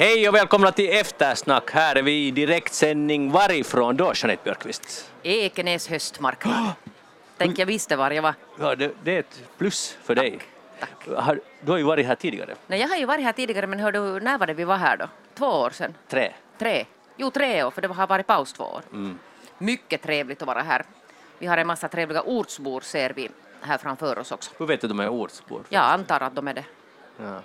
Hej och välkomna till Eftersnack. Här är vi i direktsändning varifrån då, Jeanette Björkqvist? Ekenäs höstmarknad. Tänk jag visste var jag var. Ja, det, det är ett plus för dig. Tack. Har, du har ju varit här tidigare. Nej, jag har ju varit här tidigare men hör du, när var det vi var här då? Två år sedan? Tre. Tre? Jo, tre år för det har varit paus två år. Mycket trevligt att vara här. Vi har en massa trevliga ortsbor ser vi här framför oss också. Hur vet du att de är ortsbor? Jag antar att de är det. Ja.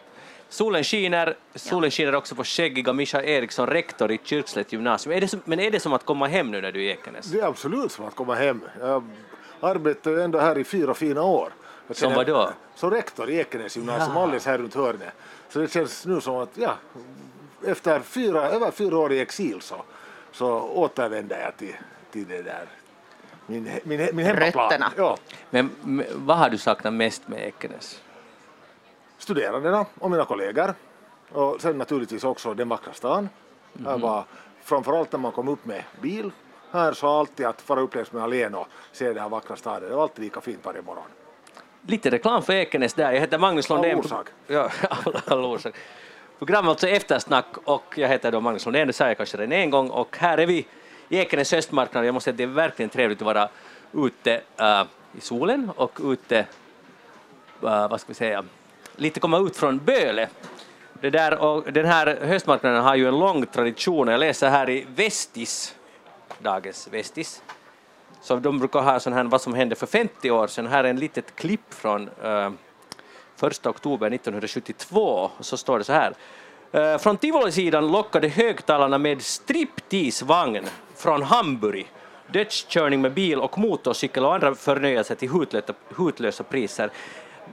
Solen skiner, solen skiner också på skäggiga Mischa Eriksson, rektor i Kyrkslätt gymnasium. Är det som, men är det som att komma hem nu när du är i Ekenäs? Det är absolut som att komma hem. Jag arbetar ju ändå här i fyra fina år. Jag Som vadå? Som rektor i Ekenäs gymnasium, Jaha. alldeles här runt hörnet. Så det känns nu som att, ja, efter fyra, över fyra år i exil så, så återvänder jag till, till det där, min, min, min hemmaplan. Rötterna. Ja, Men men vad har du saknat mest med Ekenäs? Studerandena och mina kollegor. Och sen naturligtvis också den vackra stan. Här var, framförallt när man kom upp med bil här så alltid att fara upp längs med allén och se den här vackra staden. Det var alltid lika fint varje morgon. Lite reklam för Ekenäs där. Jag heter Magnus Lundén. orsak. Ja, all, all orsak. Programmet alltså Eftersnack och jag heter då Magnus Lundén, det sa jag kanske redan en gång och här är vi i Ekenäs höstmarknad. Jag måste säga att det är verkligen trevligt att vara ute äh, i solen och ute, äh, vad ska vi säga, lite komma ut från Böle. Det där, och den här höstmarknaden har ju en lång tradition. Jag läser här i Vestis, dagens Vestis, så de brukar ha sån här vad som hände för 50 år sedan. Här är en litet klipp från eh, 1 oktober 1972. Och så står det så här. Eh, från Tivoli-sidan lockade högtalarna med striptease-vagn från Hamburg. Dödskörning med bil och motorcykel och andra förnöjelser till hutlösa, hutlösa priser.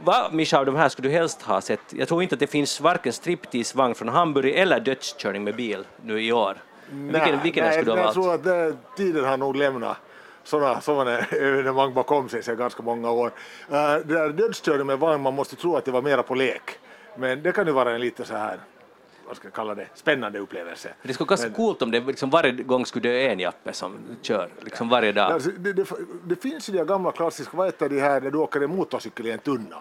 Vad, Mischa, av de här skulle du helst ha sett? Jag tror inte att det finns varken striptease-vagn från Hamburg eller dödskörning med bil nu i år. Vilken, vilken nej, skulle du ha jag valt? tror att det, tiden har nog lämnat sådana, sådana evenemang bakom sig sedan ganska många år. Uh, det där dödskörning med vagn, man måste tro att det var mera på lek. Men det kan ju vara en lite så här, vad ska jag kalla det, spännande upplevelse. Det skulle vara ganska coolt om det liksom varje gång skulle dö en jappe som kör, liksom varje dag. Alltså, det, det, det finns ju de gamla klassiska, vad heter de här när du åker en motorcykel i en tunna?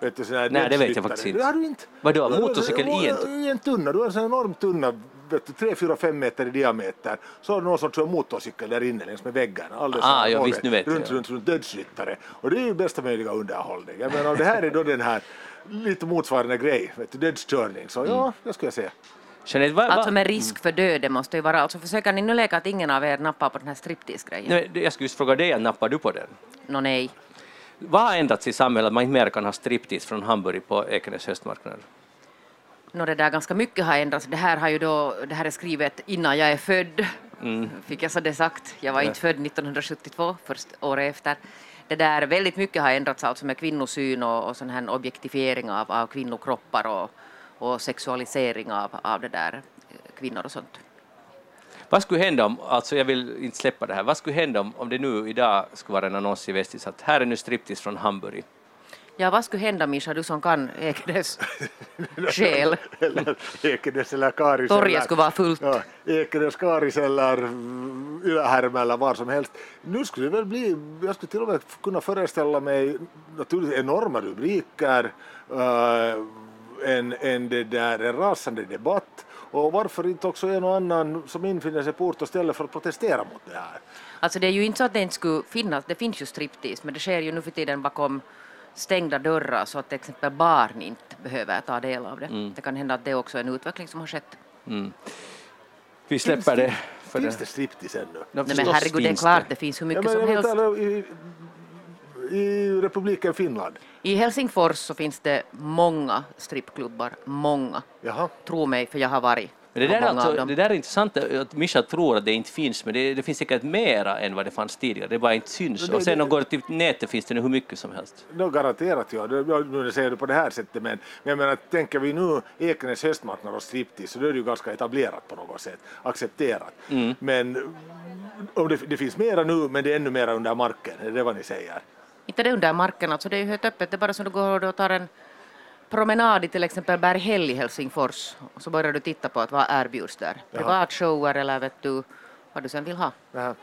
Vet du, Nej, det vet jag faktiskt inte. Det har du inte. Vadå, motorcykel i en tunna? I en tunna, du har en sån enorm tunna, vet du, 3, 4, 5 meter i diameter. Så har du någon som kör motorcykel där inne längs med väggarna. Alldeles Ah, ja, visst, nu vet jag, runt, runt, runt dödsryttare. Och det är ju bästa möjliga underhållning. Jag menar, det här är då den här lite motsvarande grej, vet du, dödskörning. Så Mm. ja, det skulle jag säga. Jeanette, vad, Alltså vad, med risk för döden måste ju vara, alltså försöker ni nu leka att ingen av er nappar på den här striptease-grejen? nej, jag skulle just fråga dig, nappar du på den? Nå nej. Vad har ändrats i samhället att man inte mer kan ha striptease från Hamburg på Ekenäs höstmarknad? Nå det där ganska mycket har ändrats. Det här har ju då, det här är skrivet innan jag är född, fick jag så det sagt. Jag var inte född 1972, först året efter. Det där, väldigt mycket har ändrats alltså med kvinnosyn och, och sån här objektifiering av, av kvinnokroppar och, och sexualisering av, av det där eh, kvinnor och sånt. Vad skulle hända om, alltså jag vill inte släppa det här, vad skulle hända om, om det nu idag skulle vara en annons i Vestis att här är nu striptease från Hamburg? Ja, vad skulle hända Mischa, du som kan Ekenäs själ? eller Ekenäs eller Karis. Torget skulle vara fullt. Ja, Ekenäs, Karis eller mm, Ylahärm eller var som helst. Nu skulle det väl bli, jag skulle till och med kunna föreställa mig naturligtvis enorma rubriker, uh, en, en, det där, en rasande debatt och varför inte också en och annan som infinner sig på ort och ställe för att protestera mot det här. Alltså det är ju inte så att det inte skulle finnas, det finns ju striptease, men det sker ju nu för tiden bakom stängda dörrar så att till exempel barn inte behöver ta del av det. Det kan hända att det också är en utveckling som har skett. Vi släpper det. För Finns det. striptease ännu? Ja, Nej, men herregud, det är finns klart, det finns hur Ja, mycket men som helst. talar i, I republiken Finland. I Helsingfors så finns det många strippklubbar, många. Jaha. Tro mig, för jag har varit Men det där, är alltså, det där är intressant att Mischa tror att det inte finns, men det, det finns säkert mera än vad det fanns tidigare. Det bara inte syns. Det- Och sen det- om går till nätet finns det nu hur mycket som helst. No, garanterat ja, nu säger du på det här sättet men, men jag menar, tänker vi nu Ekenäs höstmarknad och striptease så då är det ju ganska etablerat på något sätt, accepterat. Men om det, det finns mera nu men det är ännu mera under marken, är det vad ni säger? Inte det under marken, alltså det är ju helt öppet. Det är bara som du går och tar en promenad i till exempel Berghäll i Helsingfors och så börjar du titta på att vad erbjuds där. Privatshower eller vet du vad du sen vill ha. Jaha.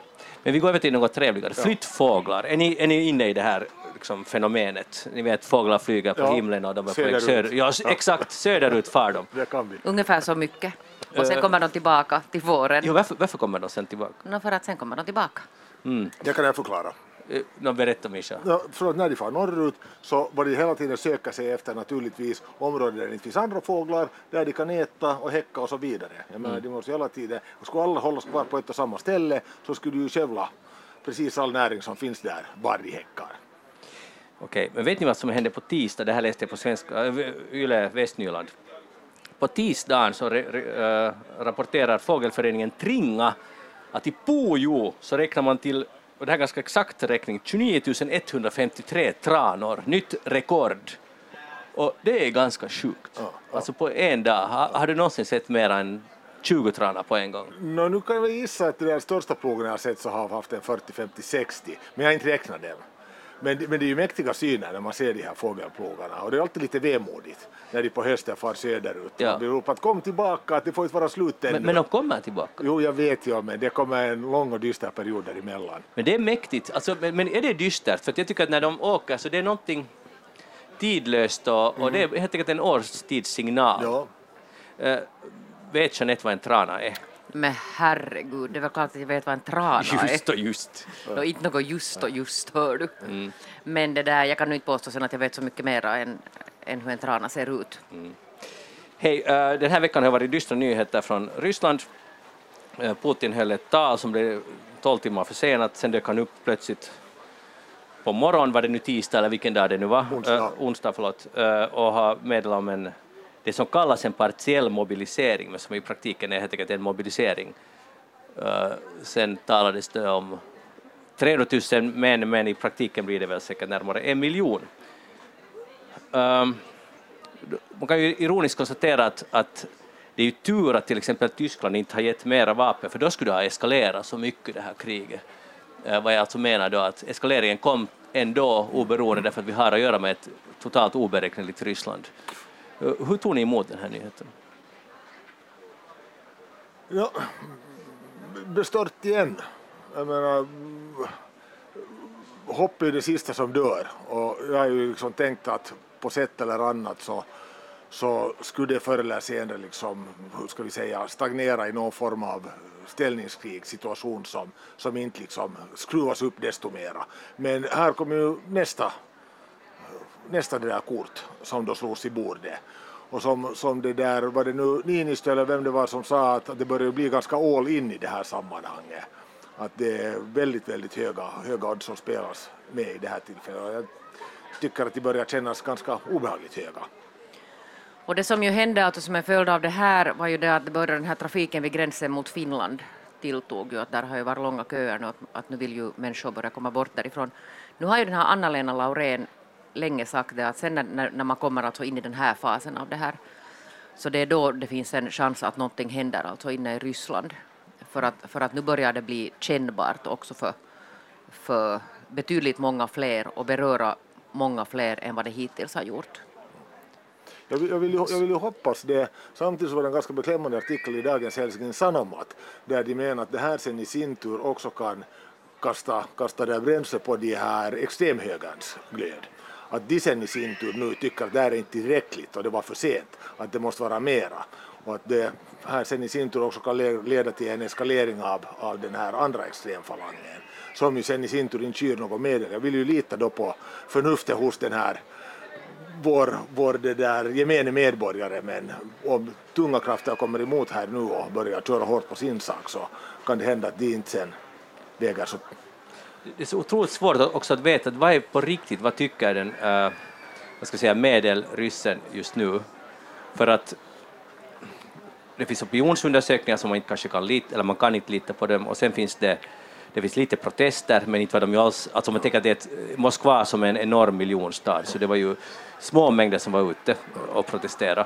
Men vi går över till något trevligare. Flyttfåglar. Är ni, är ni inne i det här liksom, fenomenet. Ni vet fåglar flyger på Ja, himlen och de är på söderut. söder. Ja, s- exakt, söderut far de. Det kan vi. Ungefär så mycket. Och sen Eh. kommer de tillbaka till våren. Jo, varför, varför kommer de sen tillbaka? Nå, för att sen kommer de tillbaka. Det kan jag förklara. Eh, Nå, berätta Mischa. Ja, för att när de far norrut så var de hela tiden söka sig efter naturligtvis områden där det inte finns andra fåglar, där de kan äta och häcka och så vidare. Jag menar, de måste hela tiden, och skulle alla hållas kvar på ett och samma ställe så skulle du ju skövla precis all näring som finns där, varghäckar. Okej, men vet ni vad som hände på tisdag? Det här läste jag på svenska, äh, Yle Västnyland. På tisdagen så äh, rapporterar fågelföreningen Tringa att i Pujo så räknar man till, och det här är ganska exakt räkning, 29 153 tranor, nytt rekord. Och det är ganska sjukt. Ja, Alltså på en dag, har, har du någonsin sett mer än 20 tranor på en gång? Nå, nu kan jag gissa att den största plogen jag har sett så har haft en 40, 50, 60, men jag har inte räknat den. Men, men det är ju mäktiga syner när man ser de här fågelplogarna och det är alltid lite vemodigt när de på hösten far söderut. Ja. Man blir ropat kom tillbaka, att det får inte vara slut ännu. Men, men de kommer tillbaka. Jo, jag vet ju, men det kommer en lång och dyster period däremellan. Men det är mäktigt. Alltså, men, men är det dystert? För att jag tycker att när de åker så det är någonting tidlöst och, och det är helt enkelt en årstidssignal. Ja. Eh, vet Jeanette vad en trana är? Men herregud, det är väl klart att jag vet vad en trana är. Just och just. Nå, inte något just och just, hör du. Men det där, jag kan nu inte påstå sen att jag vet så mycket mer än, än hur en trana ser ut. Hej, eh, den här veckan har varit dystra nyheter från Ryssland. Eh, Putin höll ett tal som blev 12 timmar försenat, sen dök han upp plötsligt på morgonen, var det nu tisdag eller vilken dag det nu var? Onsdag. Eh, onsdag förlåt, och har meddelat om en, det som kallas en partiell mobilisering, men som i praktiken är helt enkelt en mobilisering. Eh, sen talades det om 300 000 män, men i praktiken blir det väl säkert närmare en miljon. Ehm, man kan ju ironiskt konstatera att, att det är ju tur att till exempel Tyskland inte har gett mera vapen, för då skulle det ha eskalerat så mycket det här kriget. Eh, vad jag alltså menar då att eskaleringen kom ändå oberoende därför att vi har att göra med ett totalt oberäkneligt Ryssland. Eh, hur tog ni emot den här nyheten? Ja, bestört igen. Jag menar, hopp är det sista som dör och jag har ju liksom tänkt att på sätt eller annat så, så skulle det förr eller senare liksom, hur ska vi säga, stagnera i någon form av ställningskrig, situation som, som inte liksom skruvas upp desto mera. Men här kommer ju nästa nästa det där kort som då slogs i bordet. Och som, som det där, var det nu Niinistö eller vem det var som sa att, det börjar bli ganska all in i det här sammanhanget. Att det är väldigt, väldigt höga, höga odds som spelas med i det här tillfället. Och Jag tycker att de börjar kännas ganska obehagligt höga. Och det som ju hände alltså som en följd av det här var ju det att det började den här trafiken vid gränsen mot Finland tilltog ju att där har ju varit långa köer nu att, att nu vill ju människor börja komma bort därifrån. Nu har ju den här Anna-Lena Laurén länge sagt det att sen när, när man kommer alltså in i den här fasen av det här så det är då det finns en chans att någonting händer alltså inne i Ryssland. För att, för att nu börjar det bli kännbart också för, för betydligt många fler och beröra många fler än vad det hittills har gjort. Jag vill, jag, vill, ju- jag vill ju hoppas det. Samtidigt så var det en ganska beklämmande artikel i dagens Helsingin Sanomat där de menar att det här sen i sin tur också kan kasta, kasta där bränsle på de här extremhögerns glöd. Att de sen i sin tur nu tycker att det här är inte tillräckligt och det var för sent, att det måste vara mera. Och att det här sen i sin tur också kan leda till en eskalering av, av den här andra extremfalangen som ju sen i sin tur inte skyr något medel. Jag vill ju lita då på förnuftet hos den här vår, vår det där gemene medborgare men om tunga krafter kommer emot här nu och börjar köra hårt på sin sak så kan det hända att de inte sen väger så det är så otroligt svårt också att veta att vad är på riktigt, vad tycker den uh, vad ska jag säga, medelryssen just nu? För att det finns opinionsundersökningar som man inte kanske kan lita, eller man kan inte lita på dem, och sen finns det det finns lite protester, men inte var de ju alls... Alltså man tänker att det är ett, eh, Moskva som är en enorm miljonstad, så det var ju små mängder som var ute och protesterade.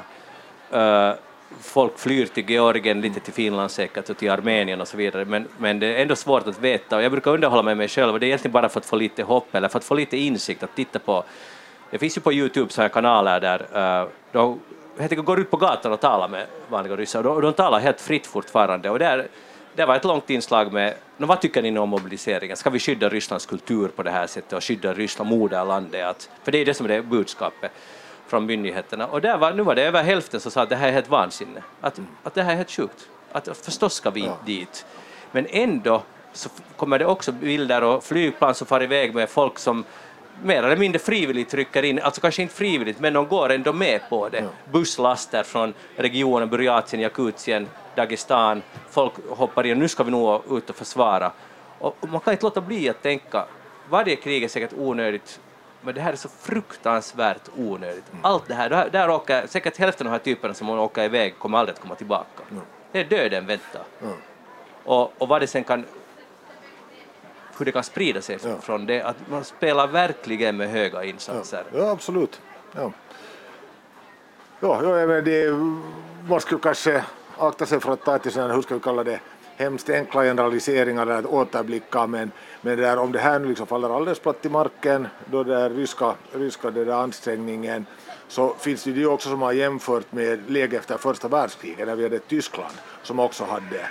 Uh, folk flyr till Georgien, lite till Finland säkert och till Armenien och så vidare, men, men det är ändå svårt att veta. Och jag brukar underhålla med mig själv och det är egentligen bara för att få lite hopp eller för att få lite insikt att titta på. Det finns ju på Youtube sådana här kanaler där uh, de helt enkelt går ut på gatan och talar med vanliga ryssar och de, de talar helt fritt fortfarande. Och där, där det var ett långt inslag med no, vad tycker ni om mobiliseringen? Ska vi skydda Rysslands kultur på det här sättet och skydda Ryssland, moderlandet? Att, för det är det som är det budskapet från myndigheterna. Och där var, nu var det över hälften som sa att det här är helt vansinne, att, att det här är helt sjukt. Att förstås ska vi ja. dit. Men ändå så kommer det också bilder och flygplan som far iväg med folk som mer eller mindre frivilligt trycker in, alltså kanske inte frivilligt, men de går ändå med på det. Ja. Busslaster från regionen Buryatien, Jakutien, Dagestan, folk hoppar in, nu ska vi nog ut och försvara. Och man kan inte låta bli att tänka, varje krig är säkert onödigt, men det här är så fruktansvärt onödigt. Mm. Allt det här, där, där åker, säkert hälften av de här typerna som åker iväg kommer aldrig att komma tillbaka. Mm. Det är döden väntar. Mm. Och, och vad det sen kan hur det kan sprida sig ja. från det, att man spelar verkligen med höga insatser. Ja, ja absolut. Ja. Ja, ja, men det, man skulle kanske akta sig för att ta till sådana, hur ska vi kalla det, hemskt enkla generaliseringar eller återblickar, men, men där, om det här nu liksom faller alldeles platt i marken, då den ryska, ryska det där ansträngningen, så finns det ju också som har jämfört med läget efter första världskriget, när vi hade Tyskland som också hade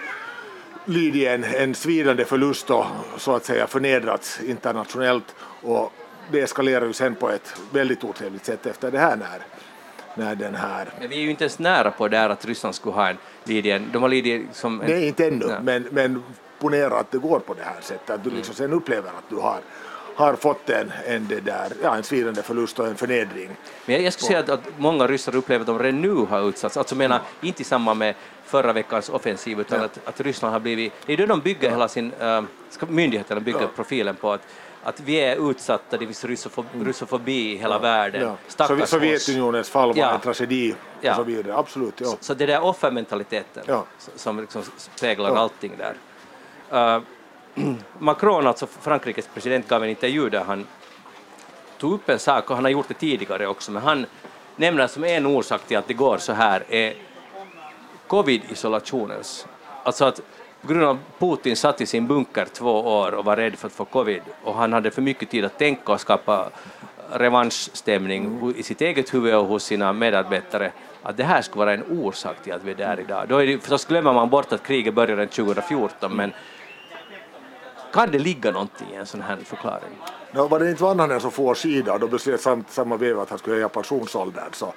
lidit en, en svidande förlust och så att säga förnedrats internationellt och det eskalerar ju sen på ett väldigt otrevligt sätt efter det här när, när den här... Men vi är ju inte ens nära på där att Ryssland skulle ha en lidit de har lidit som... En... Nej, inte ännu, men, men ponera att det går på det här sättet, att du liksom sen upplever att du har har fått en, en, det där, ja, en svidande förlust och en förnedring. Men jag skulle säga att, att många ryssar upplever att de redan nu har utsatts, alltså menar mm. inte i samband med förra veckans offensiv, utan ja. att, att Ryssland har blivit, det är det de bygger ja. hela sin, äh, myndigheterna bygger ja. profilen på, att, att vi är utsatta, det finns russofobi, mm. russofobi i hela världen. Ja. Sovjetunionens fall var ja. en tragedi och så vidare, absolut. Ja. Så, så det där offermentaliteten ja. som liksom speglar allting där. Uh, Macron, alltså Frankrikes president, gav en intervju där han tog upp en sak, och han har gjort det tidigare också, men han nämner som en orsak till att det går så här är covid-isolationens. Alltså att på grund av Putin satt i sin bunker två år och var rädd för att få covid och han hade för mycket tid att tänka och skapa revanschstämning i sitt eget huvud och hos sina medarbetare, att det här skulle vara en orsak till att vi är där idag. Då är det, förstås glömmer man bort att kriget började 2014, men kan det ligga någonting i en sån här förklaring? No, var det inte vann som får skida och då beslöt samt, samma veva att han skulle höja pensionsåldern så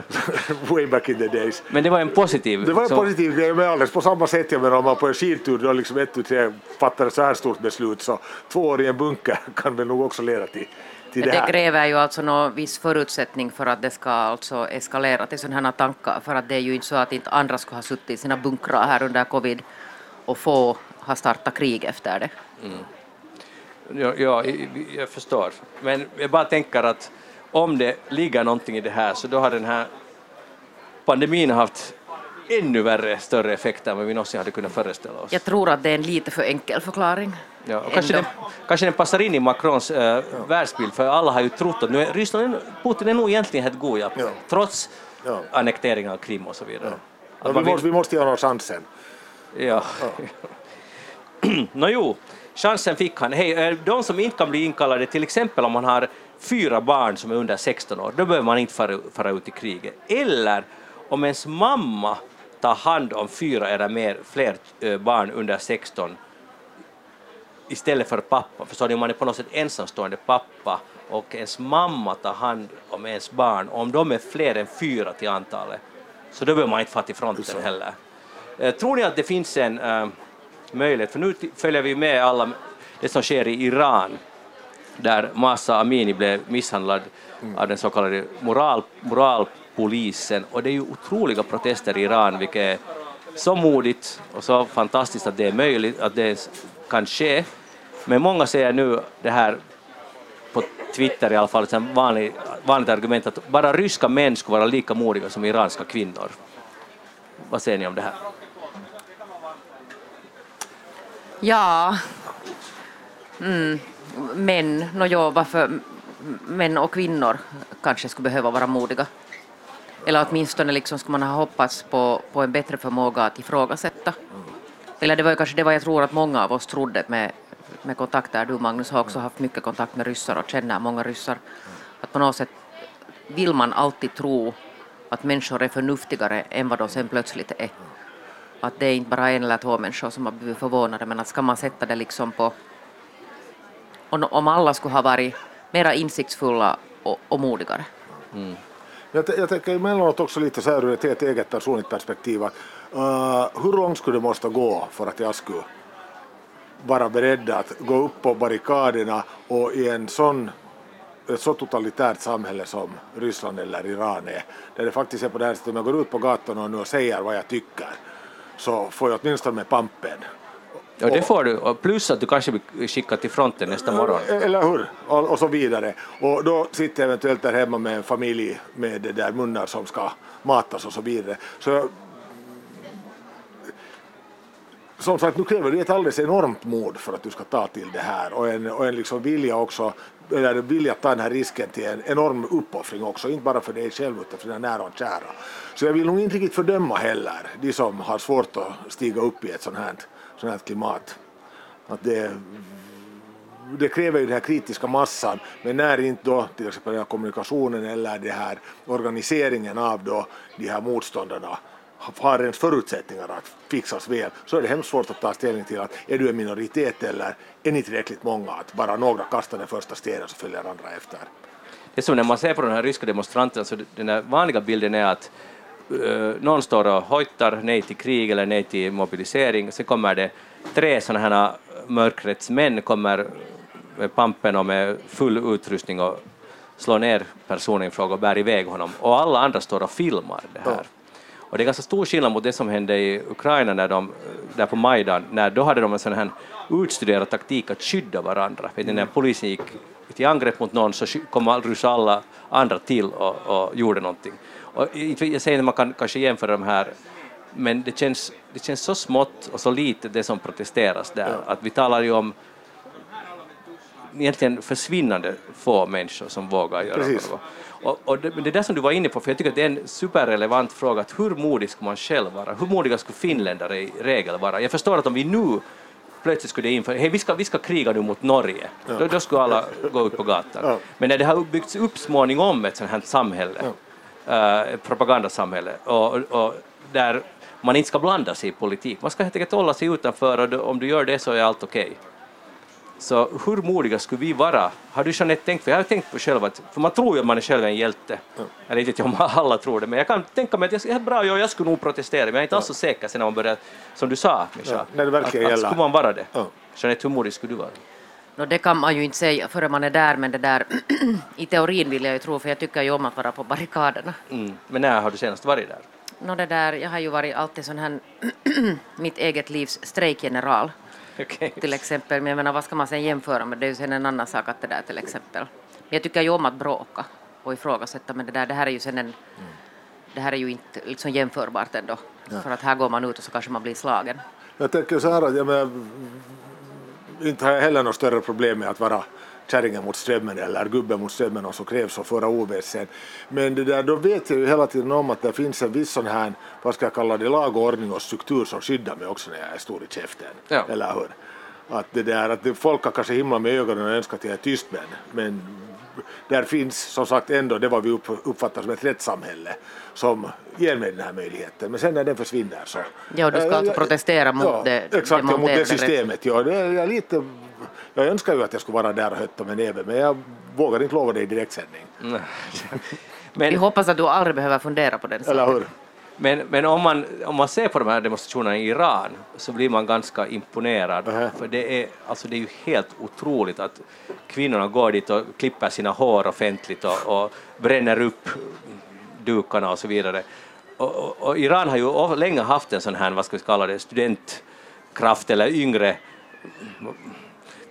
way back in the days. Men det var en positiv... Det var en så... positiv grej, men alldeles på samma sätt, jag menar om man på en skidtur då liksom ett, tu, tre fattar ett så här stort beslut så två år i en bunker kan väl nog också leda till det, det kräver ju alltså någon viss förutsättning för att det ska alltså eskalera till sådana här tankar, för att det är ju inte så att inte andra skulle ha suttit i sina bunkrar här under covid och få ha startat krig efter det. Mm. Ja, ja, jag förstår. Men jag bara tänker att om det ligger någonting i det här så då har den här pandemin haft ännu värre, större effekter än vad vi någonsin hade kunnat föreställa oss. Jag tror att det är en lite för enkel förklaring. Ja, och kanske, den, kanske den passar in i Macrons äh, ja. världsbild, för alla har ju trott att nu är Ryssland, Putin är nog egentligen helt god, ja. trots ja. annekteringen av Krim och så vidare. Ja. Vi, måste, vi måste göra chansen. Ja. Nå jo, chansen fick han. Hej, eh, de som inte kan bli inkallade, till exempel om man har fyra barn som är under 16 år, då behöver man inte fara, fara ut i kriget. Eller om ens mamma tar hand om fyra eller mer, fler eh, barn under 16 istället för pappa. Förstår ni, om man är på något sätt ensamstående pappa och ens mamma tar hand om ens barn, om de är fler än fyra till antalet, så då behöver man inte fara till fronten heller. Eh, tror ni att det finns en möjlighet, för nu följer vi med alla det som sker i Iran, där Masa Amini blev misshandlad mm. av den så kallade moral, moralpolisen, och det är ju otroliga protester i Iran, vilket är så modigt och så fantastiskt att det är möjligt, att det kan ske. Men många säger nu det här på Twitter i alla fall, ett vanligt, vanligt argument att bara ryska män skulle vara lika modiga som iranska kvinnor. Vad säger ni om det här? Ja, mm. män, no jo, varför män och kvinnor kanske skulle behöva vara modiga. Eller åtminstone liksom skulle man ha hoppats på, på en bättre förmåga att ifrågasätta. Eller det var ju kanske det var jag tror att många av oss trodde med, med kontakter. Du Magnus har också haft mycket kontakt med ryssar och känner många ryssar. Att på något sätt vill man alltid tro att människor är förnuftigare än vad de sen plötsligt är att det är inte bara en eller två människor som har blivit förvånade, men att ska man sätta det liksom på... Om alla skulle ha varit mera insiktsfulla och, och modigare. Mm. Jag, jag tänker emellanåt också lite så här ur ett eget personligt perspektiv att uh, hur långt skulle det måste gå för att jag skulle vara beredd att gå upp på barrikaderna och i en sån ett så totalitärt samhälle som Ryssland eller Iran är, där det faktiskt är på det här sättet om jag går ut på gatan och nu säger vad jag tycker så får jag åtminstone med pampen. Ja, det får du, plus att du kanske blir skickad till fronten nästa morgon. Eller hur, och, och, så vidare. Och då sitter jag eventuellt där hemma med en familj med det där munnar som ska matas och så vidare. Så som sagt, nu kräver det ett alldeles enormt mod för att du ska ta till det här och en, och en liksom vilja också, eller vilja ta den här risken till en enorm uppoffring också, inte bara för dig själv utan för dina nära och kära. Så jag vill nog inte riktigt fördöma heller de som har svårt att stiga upp i ett sånt här, sånt här klimat. Att det, det kräver ju den här kritiska massan, men när inte då till exempel den här kommunikationen eller den här organiseringen av då de här motståndarna har ens förutsättningar att fixas väl, så är det hemskt svårt att ta ställning till att är du en minoritet eller är ni tillräckligt många att bara några kastar den första stenen så följer andra efter. Det är som när man ser på de här ryska demonstranterna, så den vanliga bilden är att uh, någon står och hojtar nej till krig eller nej till mobilisering, så kommer det tre sådana här mörkrets kommer med pampen och med full utrustning och slår ner personen i fråga och bär iväg honom, och alla andra står och filmar det här. Och det är ganska stor skillnad mot det som hände i Ukraina när de, där på Majdan, när då hade de en sån här utstuderad taktik att skydda varandra. Vet ni, när polisen gick till angrepp mot någon så kom alla andra till och, och gjorde någonting. Och jag säger att man kan kanske jämföra de här men det känns, det känns så smått och så lite det som protesteras där, ja. att vi talar ju om egentligen försvinnande få människor som vågar göra Precis. något. Och, och det, det där som du var inne på, för jag tycker att det är en superrelevant fråga, att hur modig ska man själv vara? Hur modiga skulle finländare i regel vara? Jag förstår att om vi nu plötsligt skulle det införa, hej vi ska, vi ska kriga nu mot Norge, ja. då, då skulle alla gå ut på gatan. Ja. Men när det har byggts upp småningom ett sånt här samhälle, ja. äh, propagandasamhälle, och, och där man inte ska blanda sig i politik, man ska helt enkelt hålla sig utanför och om du gör det så är allt okej. Okay. Så hur modiga skulle vi vara? Har du Jeanette tänkt, för jag har tänkt på själv att, för man tror ju att man är själv en hjälte, mm. eller inte om alla tror det, men jag kan tänka mig att jag, bra, jag, jag skulle nog protestera, men jag är inte alls så säker sen när man börjar, som du sa, Mischa, ja, när det verkligen att, att skulle man vara det? Ja. Jeanette, hur modig skulle du vara? No, det kan man ju inte säga förrän man är där, men det där i teorin vill jag ju tro, för jag tycker ju om att vara på barrikaderna. Mm. Men när har du senast varit där? No, det där, jag har ju varit alltid sån här mitt eget livs strejkgeneral. Okay. Till exempel, men jag menar, vad ska man sen jämföra med? Det är ju sen en annan sak att det där till exempel. Men jag tycker ju om att bråka och ifrågasätta, men det där, det här är ju sen en, mm. det här är ju inte liksom jämförbart ändå. Ja. För att här går man ut och så kanske man blir slagen. Jag tänker så här att jag menar, inte har jag heller något större problem med att vara kärringen mot strömmen eller gubben mot strömmen och så krävs att föra oväsen. Men det där, då vet jag ju hela tiden om att det finns en viss sån här, vad ska jag kalla det, lag och ordning och struktur som skyddar mig också när jag är stor i käften. Ja. Eller hur? Att det där, att det, folk kan kanske himla med ögonen och önska att jag är tyst men, men där finns som sagt ändå det vad vi uppfattar som ett rättssamhälle som ger mig den här möjligheten. Men sen när den försvinner så... Ja, du ska alltså protestera mot ja, det Exakt, ja, mot det systemet. Ja, det är lite jag önskar ju att jag skulle vara där och hötta med näven, men jag vågar inte lova det i direktsändning. men, Vi hoppas att du aldrig behöver fundera på den saken. Eller hur? Men, men om, man, om man ser på de här demonstrationerna i Iran så blir man ganska imponerad. Uh -huh. För det är, alltså det är ju helt otroligt att kvinnorna går dit och klipper sina hår offentligt och, och bränner upp dukarna och så vidare. Och, och, och, Iran har ju länge haft en sån här, vad ska vi kalla det, studentkraft eller yngre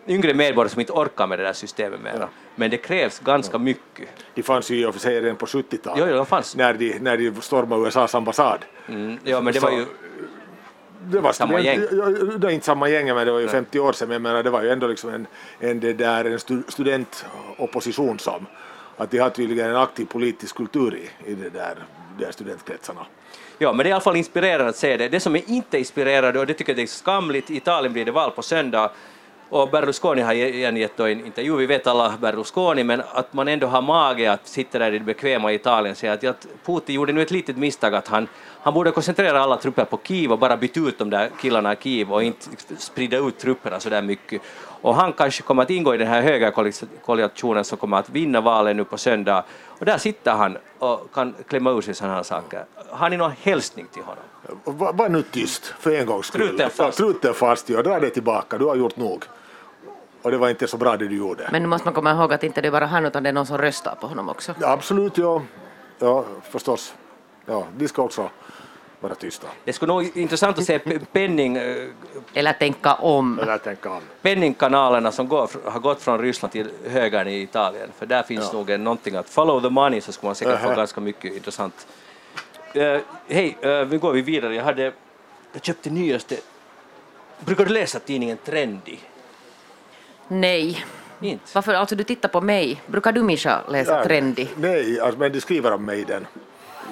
yngre medborgare som inte orkar med det där systemet mera. Ja. Men det krävs ganska ja. mycket. De fanns ju i och för sig redan på 70-talet, jo, jo, de fanns. När, de, när de stormade USAs ambassad. Mm, ja, men det var ju det var samma gäng? Det var inte samma gäng, men det var ju 50 år sedan, men jag menar, det var ju ändå liksom en, en, det där, en studentopposition som, att de har tydligen en aktiv politisk kultur i, i det där, de där studentkretsarna. Ja, men det är i alla fall inspirerande att se det. Det som är inte inspirerande, och det tycker jag är skamligt, i Italien blir det val på söndag, Och Berlusconi har igen gett en intervju, vi vet alla Berlusconi, men att man ändå har mage att sitta där i det bekväma Italien och säga att, att Putin gjorde nu ett litet misstag att han, han borde koncentrera alla trupper på Kiev och bara byta ut de där killarna i Kiev och inte sprida ut trupperna så där mycket. Och han kanske kommer att ingå i den här högerkoalitionen som kommer att vinna valet nu på söndag. Och där sitter han och kan klämma ur sig sådana här saker. Har ni någon hälsning till honom? Var, var nu tyst för en gångs skull. Truten fast. Truten fast, ja. Dra det tillbaka, du har gjort nog. Och det var inte så bra det du gjorde. Men nu måste man komma ihåg att inte det är bara han utan det är någon som röstar på honom också. Ja, absolut, ja. Ja, förstås. Ja, de ska också vara tysta. Det skulle nog intressant att se penning, eh, Eller tänka om. Eller tänka om. penningkanalerna som går, har gått från Ryssland till högern i Italien, för där finns Ja. nog en, någonting att follow the money så skulle man säkert få Ähä. ganska mycket intressant. Uh, Hej, uh, vi går vi vidare. Jag, hade, jag köpte nyaste... Brukar du läsa tidningen Trendy? Nej. Inte? Varför? Alltså du tittar på mig. Brukar du Mischa läsa Ja, Trendy? Nej, alltså, men de skriver om mig den.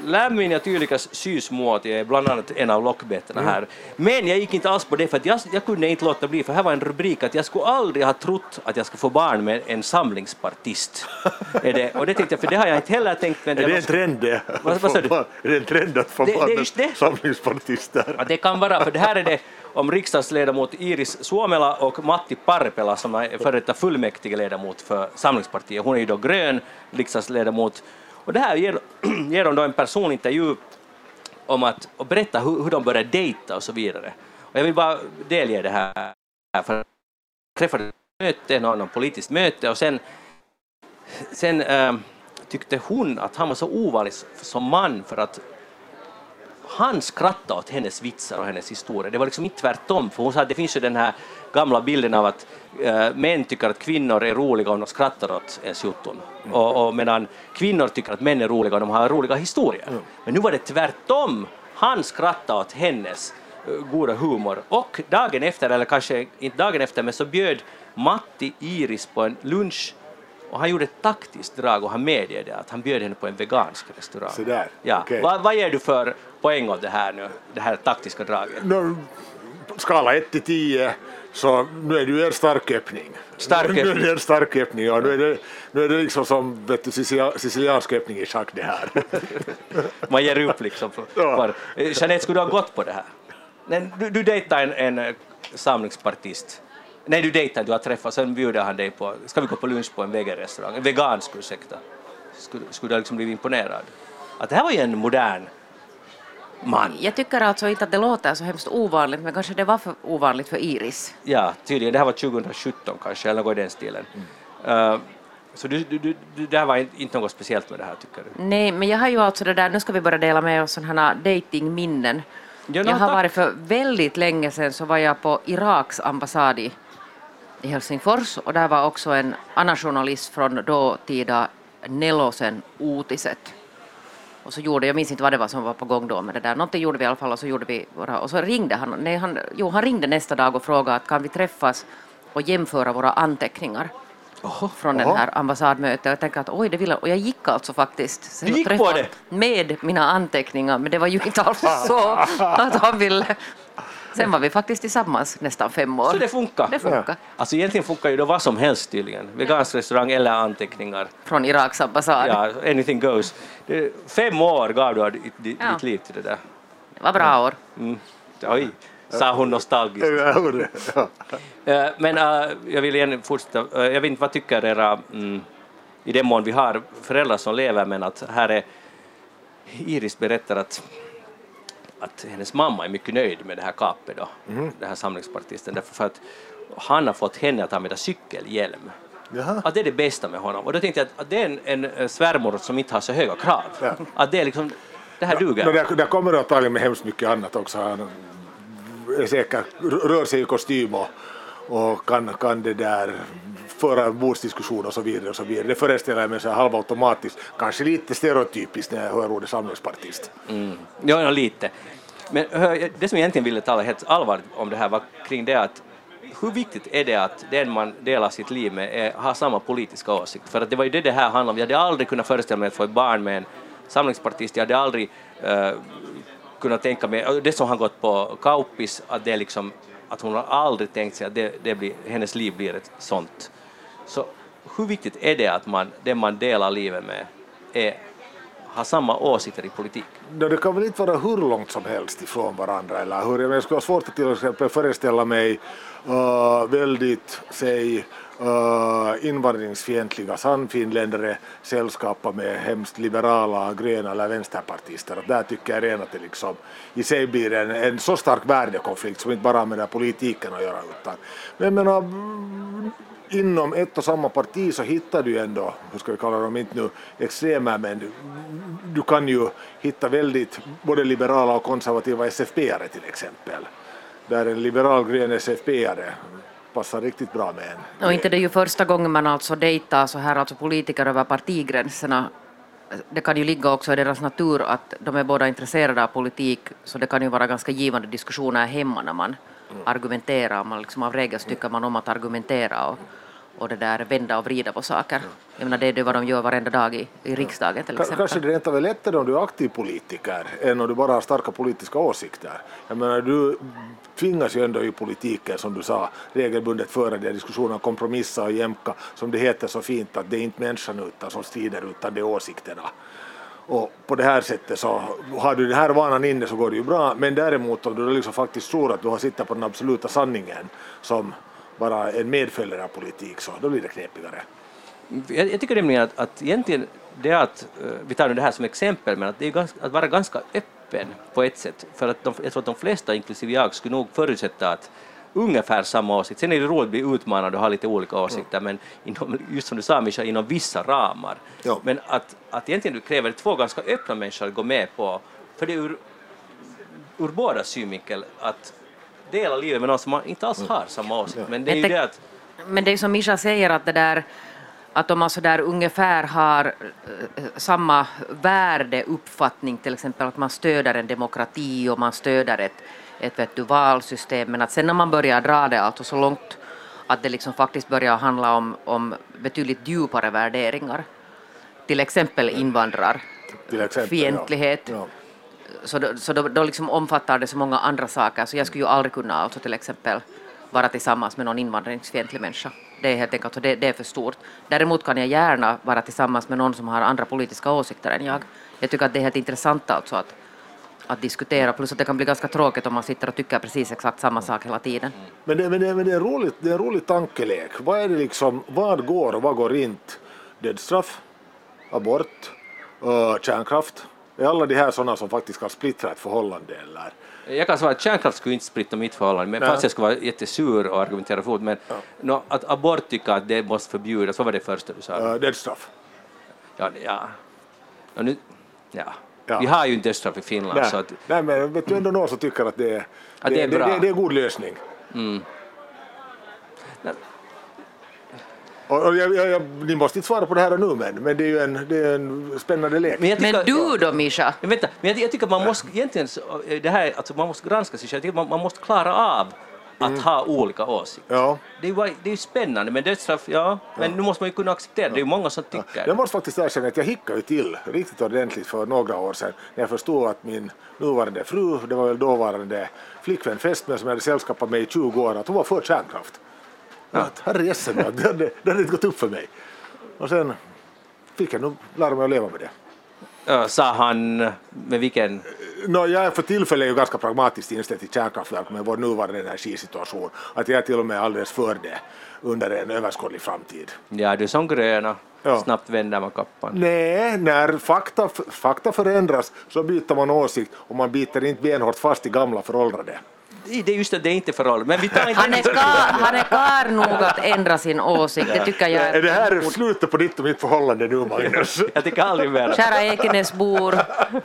Lämmin ja tyylikäs syysmuoti är bland annat en av lockbeterna Mm. här. Men jag gick inte alls på det för att jag, jag kunde inte låta bli för här var en rubrik att jag skulle aldrig ha trott att jag skulle få barn med en samlingspartist. är det, och det tänkte jag, för det har jag inte heller tänkt. Men Är det en trend det? Vad- vad sa du? Är det en trend att få Det- barn just det. samlingspartister? Ja, det kan vara, för det här är det om riksdagsledamot Iris Suomela och Matti Parpela som är före detta fullmäktigeledamot för Samlingspartiet. Hon är ju då grön riksdagsledamot. Och det här ger, ger de då en personintervju om att och berätta hur, hur de började dejta och så vidare. Och jag vill bara delge det här. För jag träffade möte, någon, någon politiskt möte och sen, sen äh, tyckte hon att han var så ovanlig som man för att han skrattade åt hennes vitsar och hennes historia. Det var liksom inte tvärtom, för hon sa att det finns ju den här gamla bilden av att eh, män tycker att kvinnor är roliga om de skrattar åt ens jotton. Och, och medan kvinnor tycker att män är roliga om de har roliga historier. Men nu var det tvärtom. Han skrattade åt hennes eh, goda humor. Och dagen efter, eller kanske inte dagen efter, men så bjöd Matti Iris på en lunch och han gjorde ett taktiskt drag och han medgav att han bjöd henne på en vegansk restaurang. Så där, Ja. okej. Vad, ger du för poäng av det här nu, det här taktiska draget? No, skala 1 till 10 så nu är det ju en stark öppning. Stark Nu är öppning. det en stark öppning, ja. Nu är det, nu är det liksom som vet du, sicilia- siciliansk öppning i schack det här. Man ger upp liksom. För, Jeanette, skulle du ha gått på det här? Du, du dejtar en, en eh, samlingspartist. Nej, du dejtar, du har träffat, sen bjuder han dig på, ska vi gå på lunch på en veganrestaurang, en vegansk ursäkta. Skulle, skulle du liksom blivit imponerad? Att det här var ju en modern man. Jag tycker alltså inte att det låter så hemskt ovanligt, men kanske det var för ovanligt för Iris. Ja, tydligen. Det här var 2017 kanske, eller något i den stilen. Eh, så du, du, du, det här var inte- något speciellt med det här, tycker du? Nej, men jag har ju alltså det där, nu ska vi börja dela med oss sådana här datingminnen. Ja, jag har varit för väldigt länge sedan så var jag på Iraks ambassad i, i Helsingfors och där var också en annan journalist från dåtida Nelosen Uutiset. Och så gjorde, jag minns inte vad det var som var på gång då, men det där, någonting gjorde vi i alla fall och så gjorde vi våra, och så ringde han, nej, han, jo, han ringde nästa dag och frågade att kan vi träffas och jämföra våra anteckningar från den Jaha. här ambassadmötet jag tänkte att oj, det vill jag. Och jag gick alltså faktiskt. sen Du gick på träffade det? Med mina anteckningar, men det var ju inte alls så att han ville. Sen var vi faktiskt tillsammans nästan fem år. Så det funkar? Det funkar. Alltså egentligen funkar ju då vad som helst tydligen. Vegansk restaurang eller anteckningar. Från Iraks ambassad. Ja, anything goes. Fem år gav du ditt, ditt, Ja. liv till det där. Det var bra år. Mm. Oj, sa hon nostalgiskt. Ja. Eh, Men eh, jag vill igen fortsätta. Eh, jag vet inte vad tycker era, mm, i den mån vi har föräldrar som lever, men att här är Iris berättar att, att hennes mamma är mycket nöjd med det här kapet då, den här samlingspartisten, därför för att han har fått henne att använda cykelhjälm. Jaha. Att det är det bästa med honom. Och då tänkte jag att, att det är en, en svärmor som inte har så höga krav. Ja. Att det är liksom, det här duger. No, där, där kommer det antagligen med hemskt mycket annat också. Han är säkert, rör sig i kostym och, och kan, kan det där föra en bordsdiskussion och så vidare. Och så vidare. Det föreställer jag mig så här halvautomatiskt, kanske lite stereotypiskt när jag hör ordet samlingspartist. Mm. Ja, lite. Men hör, det som jag egentligen ville tala helt allvarligt om det här var kring det att hur viktigt är det att den man delar sitt liv med är, har samma politiska åsikt? För att det var ju det det här handlade om. Jag hade aldrig kunnat föreställa mig att få ett barn med en samlingspartist. Jag hade aldrig uh, kunnat tänka mig, det som har gått på Kauppis, att det liksom att hon har aldrig tänkt sig att det, det blir, hennes liv blir ett sånt. Så hur viktigt är det att man, den man delar livet med är, har samma åsikter i politik? Det kan väl inte vara hur långt som helst ifrån varandra, eller hur? Jag skulle ha svårt att till exempel föreställa mig uh, väldigt, säg, uh, invandringsfientliga sannfinländare sällskapa med hemskt liberala gröna eller vänsterpartister. Att där tycker jag redan att det liksom i sig blir en, en så stark värdekonflikt som inte bara har med den politiken att göra. Utan, men jag menar, inom ett och samma parti så hittar du ändå, hur ska vi kalla dem, inte nu extrema, men du, du kan ju hitta väldigt både liberala och konservativa SFP-are till exempel. Där en liberal grön SFP-are passar riktigt bra med en. Och inte det är ju första gången man alltså dejtar så här alltså politiker över partigränserna. Det kan ju ligga också i deras natur att de är båda intresserade av politik, så det kan ju vara ganska givande diskussioner hemma när man mm. argumenterar. Man liksom av regel tycker man om att argumentera och, och det där vända och vrida på saker. Jag menar, det är det vad de gör varenda dag i, i riksdagen till exempel. Kanske det rent av är lättare om du är aktiv politiker än om du bara har starka politiska åsikter. Jag menar, du tvingas ju ändå i politiken, som du sa, regelbundet föra de diskussioner, kompromissa och jämka, som det heter så fint, att det är inte människan utan som strider, utan det är åsikterna. Och på det här sättet så har du den här vanan inne så går det ju bra, men däremot om du liksom faktiskt tror att du har sitter på den absoluta sanningen som bara en medföljare av politik, så då blir det knepigare. Jag, jag tycker nämligen att, att egentligen det att, uh, vi tar nu det här som exempel, men att det är ganska, att vara ganska öppen på ett sätt, för att de, jag tror att de flesta, inklusive jag, skulle nog förutsätta att ungefär samma åsikt. Sen är det roligt att bli utmanad och ha lite olika åsikter, mm. men inom, just som du sa Mischa, inom vissa ramar. Ja. Men att, att egentligen du kräver två ganska öppna människor att gå med på, för det är ur, ur båda synvinkel att dela livet med någon som man inte alls mm. har samma åsikt. Men det är ju det att... Men det är som Mischa säger, att det där att om man så där ungefär har uh, samma värdeuppfattning, till exempel att man stöder en demokrati och man stöder ett, ett vet du, valsystem, men att sen när man börjar dra det alltså så långt att det liksom faktiskt börjar handla om, om betydligt djupare värderingar, till exempel invandrarfientlighet, ja så, då, så då, då liksom omfattar det så många andra saker, så jag skulle ju aldrig kunna alltså till exempel vara tillsammans med någon invandringsfientlig människa. Det är helt enkelt det, det är för stort. Däremot kan jag gärna vara tillsammans med någon som har andra politiska åsikter än jag. Jag tycker att det är helt intressant alltså att, att diskutera, plus att det kan bli ganska tråkigt om man sitter och tycker precis exakt samma sak hela tiden. Men det, men det, men det, är, roligt, det är en rolig tankelek. Vad är det liksom, vad går och vad går inte? Dödsstraff, abort, uh, kärnkraft? Är alla de här sådana som faktiskt kan splittra ett förhållande eller? Jag kan svara att kärnkraft skulle inte splitta mitt förhållande, men fast jag skulle vara jättesur och argumentera för men ja. no, att abort tycker att det måste förbjudas, vad var det första du sa? Uh, dödsstraff. Ja, ja. Och nu, ja. Ja. Vi har ju inte dödsstraff i Finland. Nej, så att, nej men vet du ändå någon som tycker att det är, att det, är, det, det, det är en god lösning. Mm. Och jag, jag, jag, ni måste inte svara på det här nu men, men det är ju en, det är en spännande lek. Men, tycker, men du då Mischa? Men, vänta, men jag, jag tycker man måste egentligen, det här, alltså man måste granska sig själv, man, man måste klara av att mm. ha olika åsikter. Ja. Det, är, det är ju spännande med dödsstraff, ja, men ja. nu måste man ju kunna acceptera det, det är ju många som tycker ja. Jag måste faktiskt erkänna att jag hickade till riktigt ordentligt för några år sedan när jag förstod att min nuvarande fru, det var väl dåvarande flickvän fästmö som jag hade sällskapat med i 20 år, att hon var för kärnkraft. Ja. Att herrejösses, det, hade, det hade inte gått upp för mig. Och sen fick jag nog lära mig att leva med det. Ja, sa han med vilken? No, jag är för tillfället ju ganska pragmatiskt inställd till kärnkraftverk med vår nuvarande energisituation. Att jag är till och med alldeles för det under en överskådlig framtid. Ja, du som gröna. Ja. Snabbt vänder man kappan. Nej, när fakta, fakta förändras så byter man åsikt och man biter inte benhårt fast i gamla föråldrade det är just det, det är inte förhållande. Men vi tar inte han, är kar, han är kar nog att ändra sin åsikt, det tycker jag är... det här slutet på ditt och mitt förhållande nu, Magnus? jag tycker aldrig mer. Kära Ekenäsbor,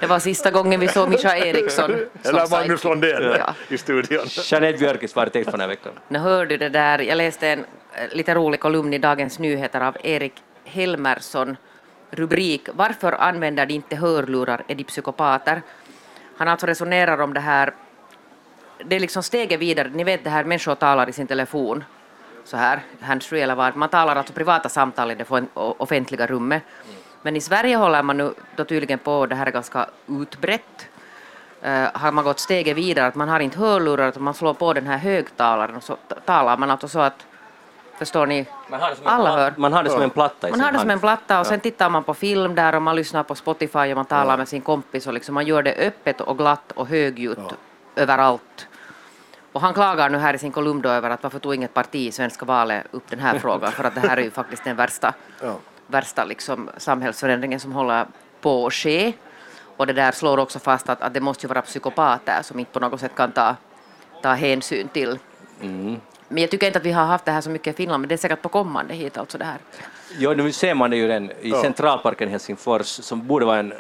det var sista gången vi såg Mischa Eriksson. Eller Magnus Lundén ja. i studion. Jeanette Björkis, du tänkt på den här veckan? Nu hör du det där, jag läste en eh, lite rolig kolumn i Dagens Nyheter av Erik Helmersson, rubrik Varför använder de inte hörlurar, är de psykopater? Han alltså resonerar om det här det är liksom steget vidare. Ni vet det här människor talar i sin telefon så här, handsfree eller vad. Man talar alltså privata samtal i det offentliga rummet. Men i Sverige håller man nu då tydligen på, det här är ganska utbrett, eh, har man gått steget vidare, att man har inte hörlurar, utan man slår på den här högtalaren och så talar man alltså så att, förstår ni, Man har det som alla hör. man har det som en platta i Man har det som en platta och sen tittar man på film där och man lyssnar på Spotify och man talar med sin kompis och liksom man gör det öppet och glatt och högljutt överallt. Och han klagar nu här i sin kolumn då över att varför tog inget parti i svenska valet upp den här frågan för att det här är ju faktiskt den värsta, Ja. värsta liksom samhällsförändringen som håller på att ske. Och det där slår också fast att, att det måste ju vara psykopater som inte på något sätt kan ta, ta hänsyn till men jag tycker inte att vi har haft det här så mycket i Finland, men det är säkert på kommande hit alltså det här. Jo, nu ser man det ju den i centralparken i Helsingfors, som borde vara en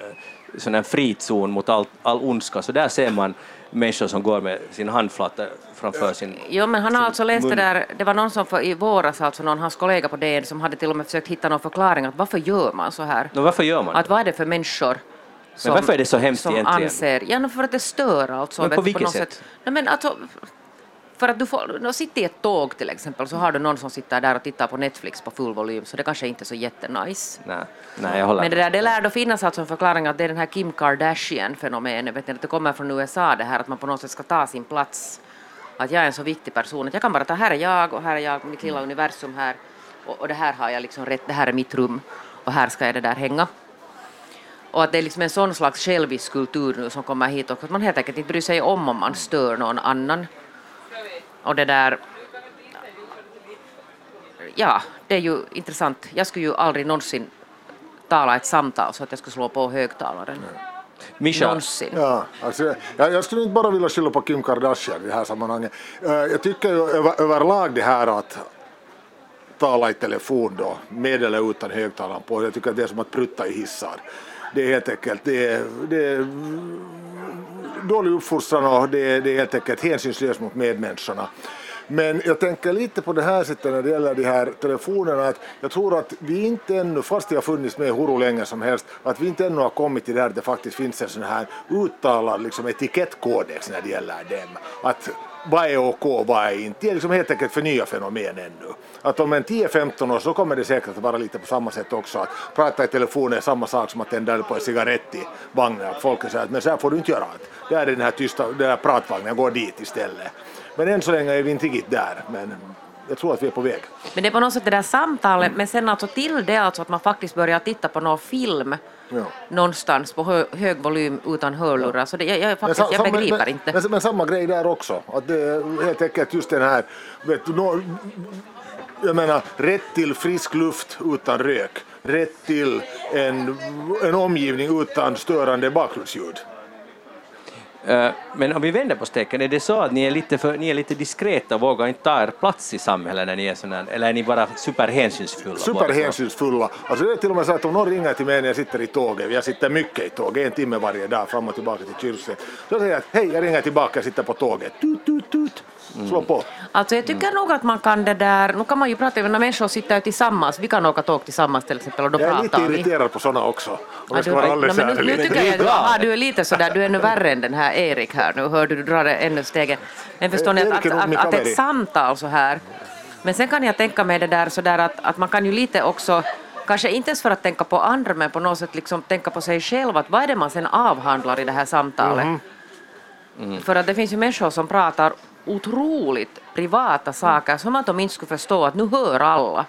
sån här frizon mot all, all ondska, så där ser man människor som går med sin handflata framför sin... Jo, men han har alltså läst det där, det var någon som för, i våras, alltså någon hans kollega på DN som hade till och med försökt hitta någon förklaring att varför gör man så här? Nå, varför gör man Att vad är det för människor som, varför är det så hemskt som egentligen? anser, ja no, för att det stör alltså. Men på vilket något sätt? Nej, men alltså, för att du får, sitter i ett tåg till exempel så har du någon som sitter där och tittar på Netflix på full volym så det kanske inte är så jättenice. Nej, nej, jag håller Men det, där, det lär då finnas alltså en förklaring att det är den här Kim Kardashian-fenomenet, vet ni, att det kommer från USA det här att man på något sätt ska ta sin plats. Att jag är en så viktig person att jag kan bara ta, här är jag och här är jag, mitt lilla universum här och, och det här har jag liksom rätt, det här är mitt rum och här ska jag det där hänga. Och att det är liksom en sån slags självisk kultur nu som kommer hit också, att man helt enkelt inte bryr sig om om man stör någon annan. Och det där, ja, det är ju intressant. Jag skulle ju aldrig någonsin tala ett samtal så att jag skulle slå på högtalaren. Någonsin. Ja, alltså, jag, jag skulle inte bara vilja skylla på Kim Kardashian i det här sammanhanget. Eh, Jag tycker ju över, överlag det här att tala i telefon då, med eller utan högtalaren på, jag tycker att det är som att prutta i hissar. Det är helt enkelt, det är, det är dålig uppfostran och det är, det är helt enkelt hänsynslöst mot medmänniskorna. Men jag tänker lite på det här sättet när det gäller de här telefonerna att jag tror att vi inte ännu, fast det har funnits med hur länge som helst, att vi inte ännu har kommit till det här att det faktiskt finns en sån här uttalad liksom, etikettkodex när det gäller dem. Att vad är OK och vad är inte? Det är liksom helt enkelt för nya fenomen ännu. Att om en 10-15 år så kommer det säkert att vara lite på samma sätt också. Att prata i telefon är samma sak som att tända på en cigarett i vagnen. Att folk säger att men så här får du inte göra. Att där är den här tysta, den här pratvagnen, gå dit istället. Men än så länge är vi inte riktigt där. Men jag tror att vi är på väg. Men det är på något sätt det där samtalet, men sen alltså till det alltså att man faktiskt börjar titta på någon film Ja. någonstans på hö, hög volym utan hörlurar. Så det, jag, jag, faktiskt, sa- jag begriper men, inte. Men, men samma grej där också. Att det är helt enkelt just den här, vet du, nå- jag menar, rätt till frisk luft utan rök. Rätt till en, en omgivning utan störande bakgrundsljud. eh, men om vi vänder på steken, är det så att ni är lite, för, ni är lite diskreta och vågar inte ta er plats i samhället när ni är sådana, eller är ni bara superhänsynsfulla? Superhänsynsfulla. Alltså det är till och med så att om någon ringer till mig när jag sitter i tåget, jag sitter mycket i tåget, en timme varje dag fram och tillbaka till Kyrse. Så säger jag att hej, jag ringer tillbaka, jag sitter på tåget. Tut, tut, tut. Slå på. Alltså jag tycker nog att man kan det där, nu kan man ju prata, när människor sitter tillsammans, vi kan åka tåg tillsammans till exempel och då Jag är lite pratar vi. irriterad på sådana också. Om Ja, jag ska vara alldeles nu, nu tycker jag att aha, du är lite sådär, du är ännu värre än den här Erik här nu, hör du, du drar det ännu stegen. Men förstår ni att, att, att, ett samtal så här, men sen kan jag tänka mig det där sådär att, att man kan ju lite också Kanske inte ens för att tänka på andra men på något sätt liksom tänka på sig själv, att vad är det man sen avhandlar i det här samtalet? Mhm. För att det finns ju människor som pratar otroligt privata saker som inte skulle förstå att nu hör alla.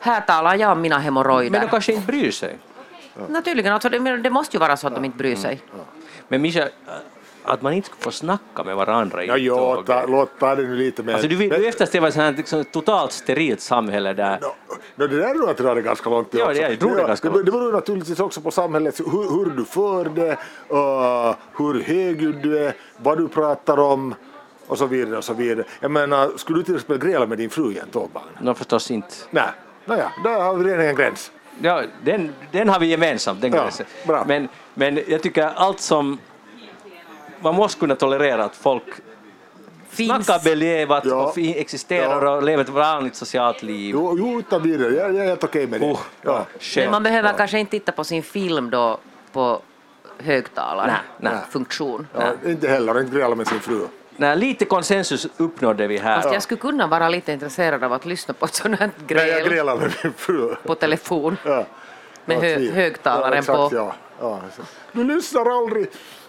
Här talar jag om mina hemorrojder. Men de kanske inte bryr sig. Naturligen, alltså det, det måste ju vara så att de inte bryr sig. Men Mischa, att man inte ska få snacka med varandra i Ja, ja, tåget. ta, låt ta det nu lite med... Alltså du, du eftersträvar ett här liksom, totalt sterilt samhälle där No, no, det där är nog att dra det ganska långt det Ja, det är- jag tror det ganska det, långt. det beror naturligtvis också på samhället, hur, hur du för det, uh, hur högljudd du är, vad du pratar om och så vidare. Och så vidare. Jag menar, skulle du till exempel gräla med din fru i en tågvagn? No förstås inte. Nej, nåja, där har vi redan en gräns. Ja, den, den har vi gemensamt, den Ja, gränsen. bra. Men, men jag tycker allt som... Man måste kunna tolerera att folk Finns, snackar believat Ja. och existerar Ja. och lever ett vanligt socialt liv. Jo, jo utan vidare, jag, jag är helt okej med det. Oh, ja, men man behöver kanske inte titta på sin film då på högtalare, Nej, nej. funktion. Ja, inte heller, inte gräla med sin fru. Nej, lite konsensus uppnådde vi här. Fast jag skulle kunna vara lite intresserad av att lyssna på ett sånt här Nej, jag gräl grälar med min fru. på telefon Ja. med hö- högtalaren ja, exakt, på. Ja. Ja. Du lyssnar aldrig.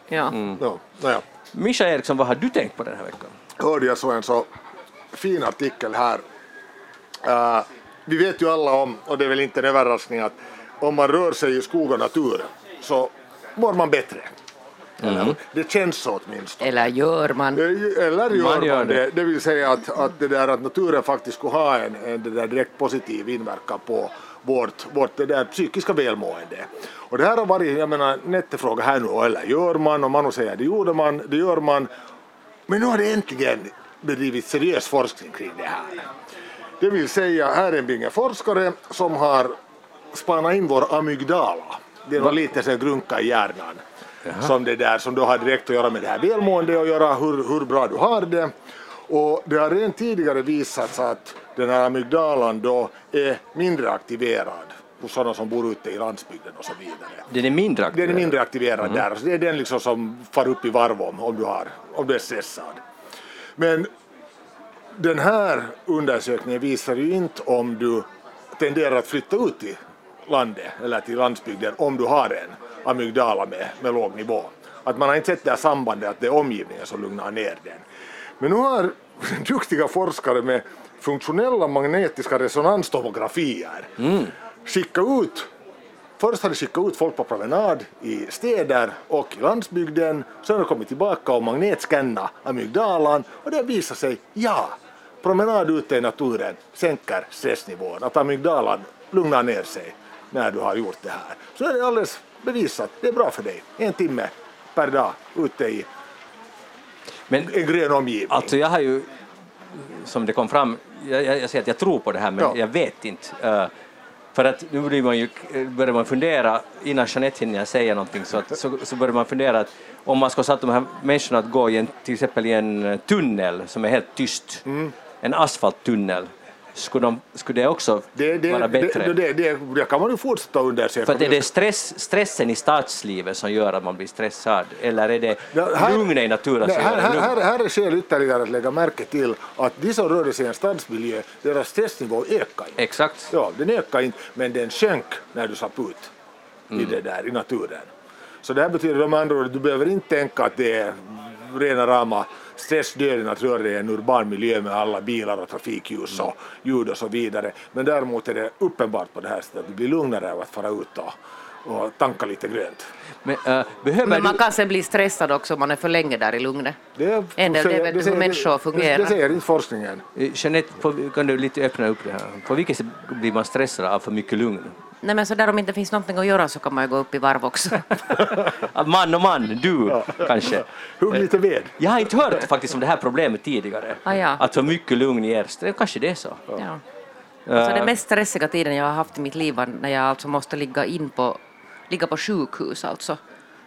Ja. Ja, naja. Mischa Eriksson, vad har du tänkt på den här veckan? hörde jag så en så fin artikel här. Eh, vi vet ju alla om, och det är väl inte en överraskning, att om man rör sig i skog och natur så mår man bättre. Eller hur? Det känns så åtminstone. Eller gör man? Eh, Eller gör Man man, gör det. det. det. vill säga att, att, det där, att naturen faktiskt skulle ha en, en det där direkt positiv inverkan på vårt, vårt det där psykiska välmående. Och det här har varit, jag menar, en jättefråga här nu, eller gör man? Och Manu säger det gjorde man, det gör man. Men nu har det äntligen bedrivits seriös forskning kring det här. Det vill säga, här är en binge forskare som har spanat in vår amygdala. Det är något lite så här grunka i hjärnan. Som, det där, som då har direkt att göra med det här välmående och göra hur, hur bra du har det. Och det har redan tidigare visats att den här amygdalan då är mindre aktiverad hos sådana som bor ute i landsbygden och så vidare. Den är mindre Den aktuell. är mindre aktiverad där, så det är den liksom som far upp i varv om, om, du, har, om du är stressad. Men den här undersökningen visar ju inte om du tenderar att flytta ut i landet eller till landsbygden om du har en amygdala med, med låg nivå. Att man har inte sett det här sambandet att det är omgivningen som lugnar ner den. Men nu har duktiga forskare med funktionella magnetiska resonanstomografier skickat ut Först har de skickat ut folk på promenad i städer och i landsbygden. Sen har de kommit tillbaka och magnetskannat amygdalan och det visar sig, ja, promenad ute i naturen sänker stressnivån, att amygdalan lugnar ner sig när du har gjort det här. Så är det alldeles bevisat, det är bra för dig. En timme per dag ute i Men en grön omgivning. alltså jag har ju, som det kom fram, jag, jag, jag säger att jag tror på det här men Ja. jag vet inte. Eh, för att nu blir man ju, börjar man fundera, innan Jeanette hinner säga någonting, så, att, så, så börjar man fundera att om man ska sätta de här människorna att gå i en, till exempel i en tunnel som är helt tyst, Mm. en asfalttunnel, skulle, de, skulle det också det, det, vara bättre? Det, det, det, kan man ju fortsätta undersöka. För är det stress, stressen i stadslivet som gör att man blir stressad, eller är det Ja, här- lugnet i naturen som här, gör här, det här, lugnt? här är skäl ytterligare att lägga märke till att de som rörde sig i en stadsmiljö, deras stressnivå ökar inte. Exakt. Ja, den ökar inte, men den sjönk när du satt ut i det där i naturen. Så det här betyder med andra ord att du behöver inte tänka att det är rena rama stressdöden att röra dig i en urban miljö med alla bilar och trafikljus och ljud och så vidare. Men däremot är det uppenbart på det här sättet att du blir lugnare av att fara ut och, och tanka lite grönt. Men, äh, behöver Men man du... kan sen bli stressad också om man är för länge där i lugnet. Det, En del, det säger- vet du hur säger- människor det, fungerar. det säger inte forskningen. Eh, Jeanette, på, kan du lite öppna upp det här? På vilket sätt blir man stressad av för mycket lugn? Nej men så där om det inte finns någonting att göra så kan man ju gå upp i varv också. Man och man, du kanske. Hugg lite ved. Jag har inte hört faktiskt om det här problemet tidigare. Ah, ja. Att för mycket lugn ger stress. Kanske det är så. Ja. Alltså den mest stressiga tiden jag har haft i mitt liv var när jag alltså måste ligga, in på, ligga på sjukhus. Alltså.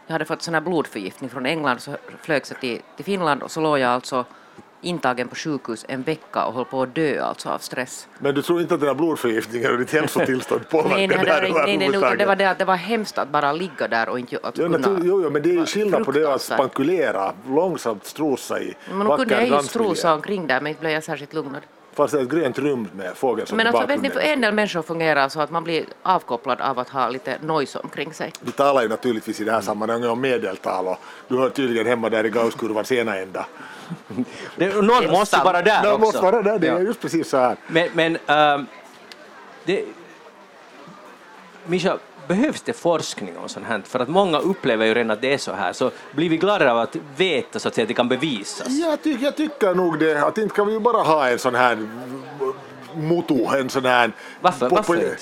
Jag hade fått sån här blodförgiftning från England så flögs jag till, till Finland och så låg jag alltså intagen på sjukhus en vecka och höll på att dö alltså av stress. Men du tror inte att den här blodförgiftningen och ditt hälsotillstånd påverkar Nej, nej, det här nej, nej, nej, det var det att det var hemskt att bara ligga där och inte att Ja, kunna... natur, jo, jo, men det är ju skillnad på det att spankulera, långsamt strosa i Men då kunde vacker jag ju strosa omkring där men inte blev jag särskilt lugnad. Fast det är ett grönt rum med fågel som Men alltså vet ni, för en del människor fungerar så att man blir avkopplad av att ha lite noise omkring sig. Vi talar ju naturligtvis i det här sammanhanget om medeltal och du hör tydligen hemma där i Gausskurvans ena ända. Det, någon måste vara där Det också. måste vara där, det är Ja. just precis så här. Men, men ähm, det, Mischa, behövs det forskning om sånt här? För att många upplever ju redan att det är så här. Så blir vi gladare av att veta så att, säga, att det kan bevisas. Jag, tycker, jag tycker nog det, att inte kan vi ju bara ha en sån här moto, en sån här... Varför, varför inte?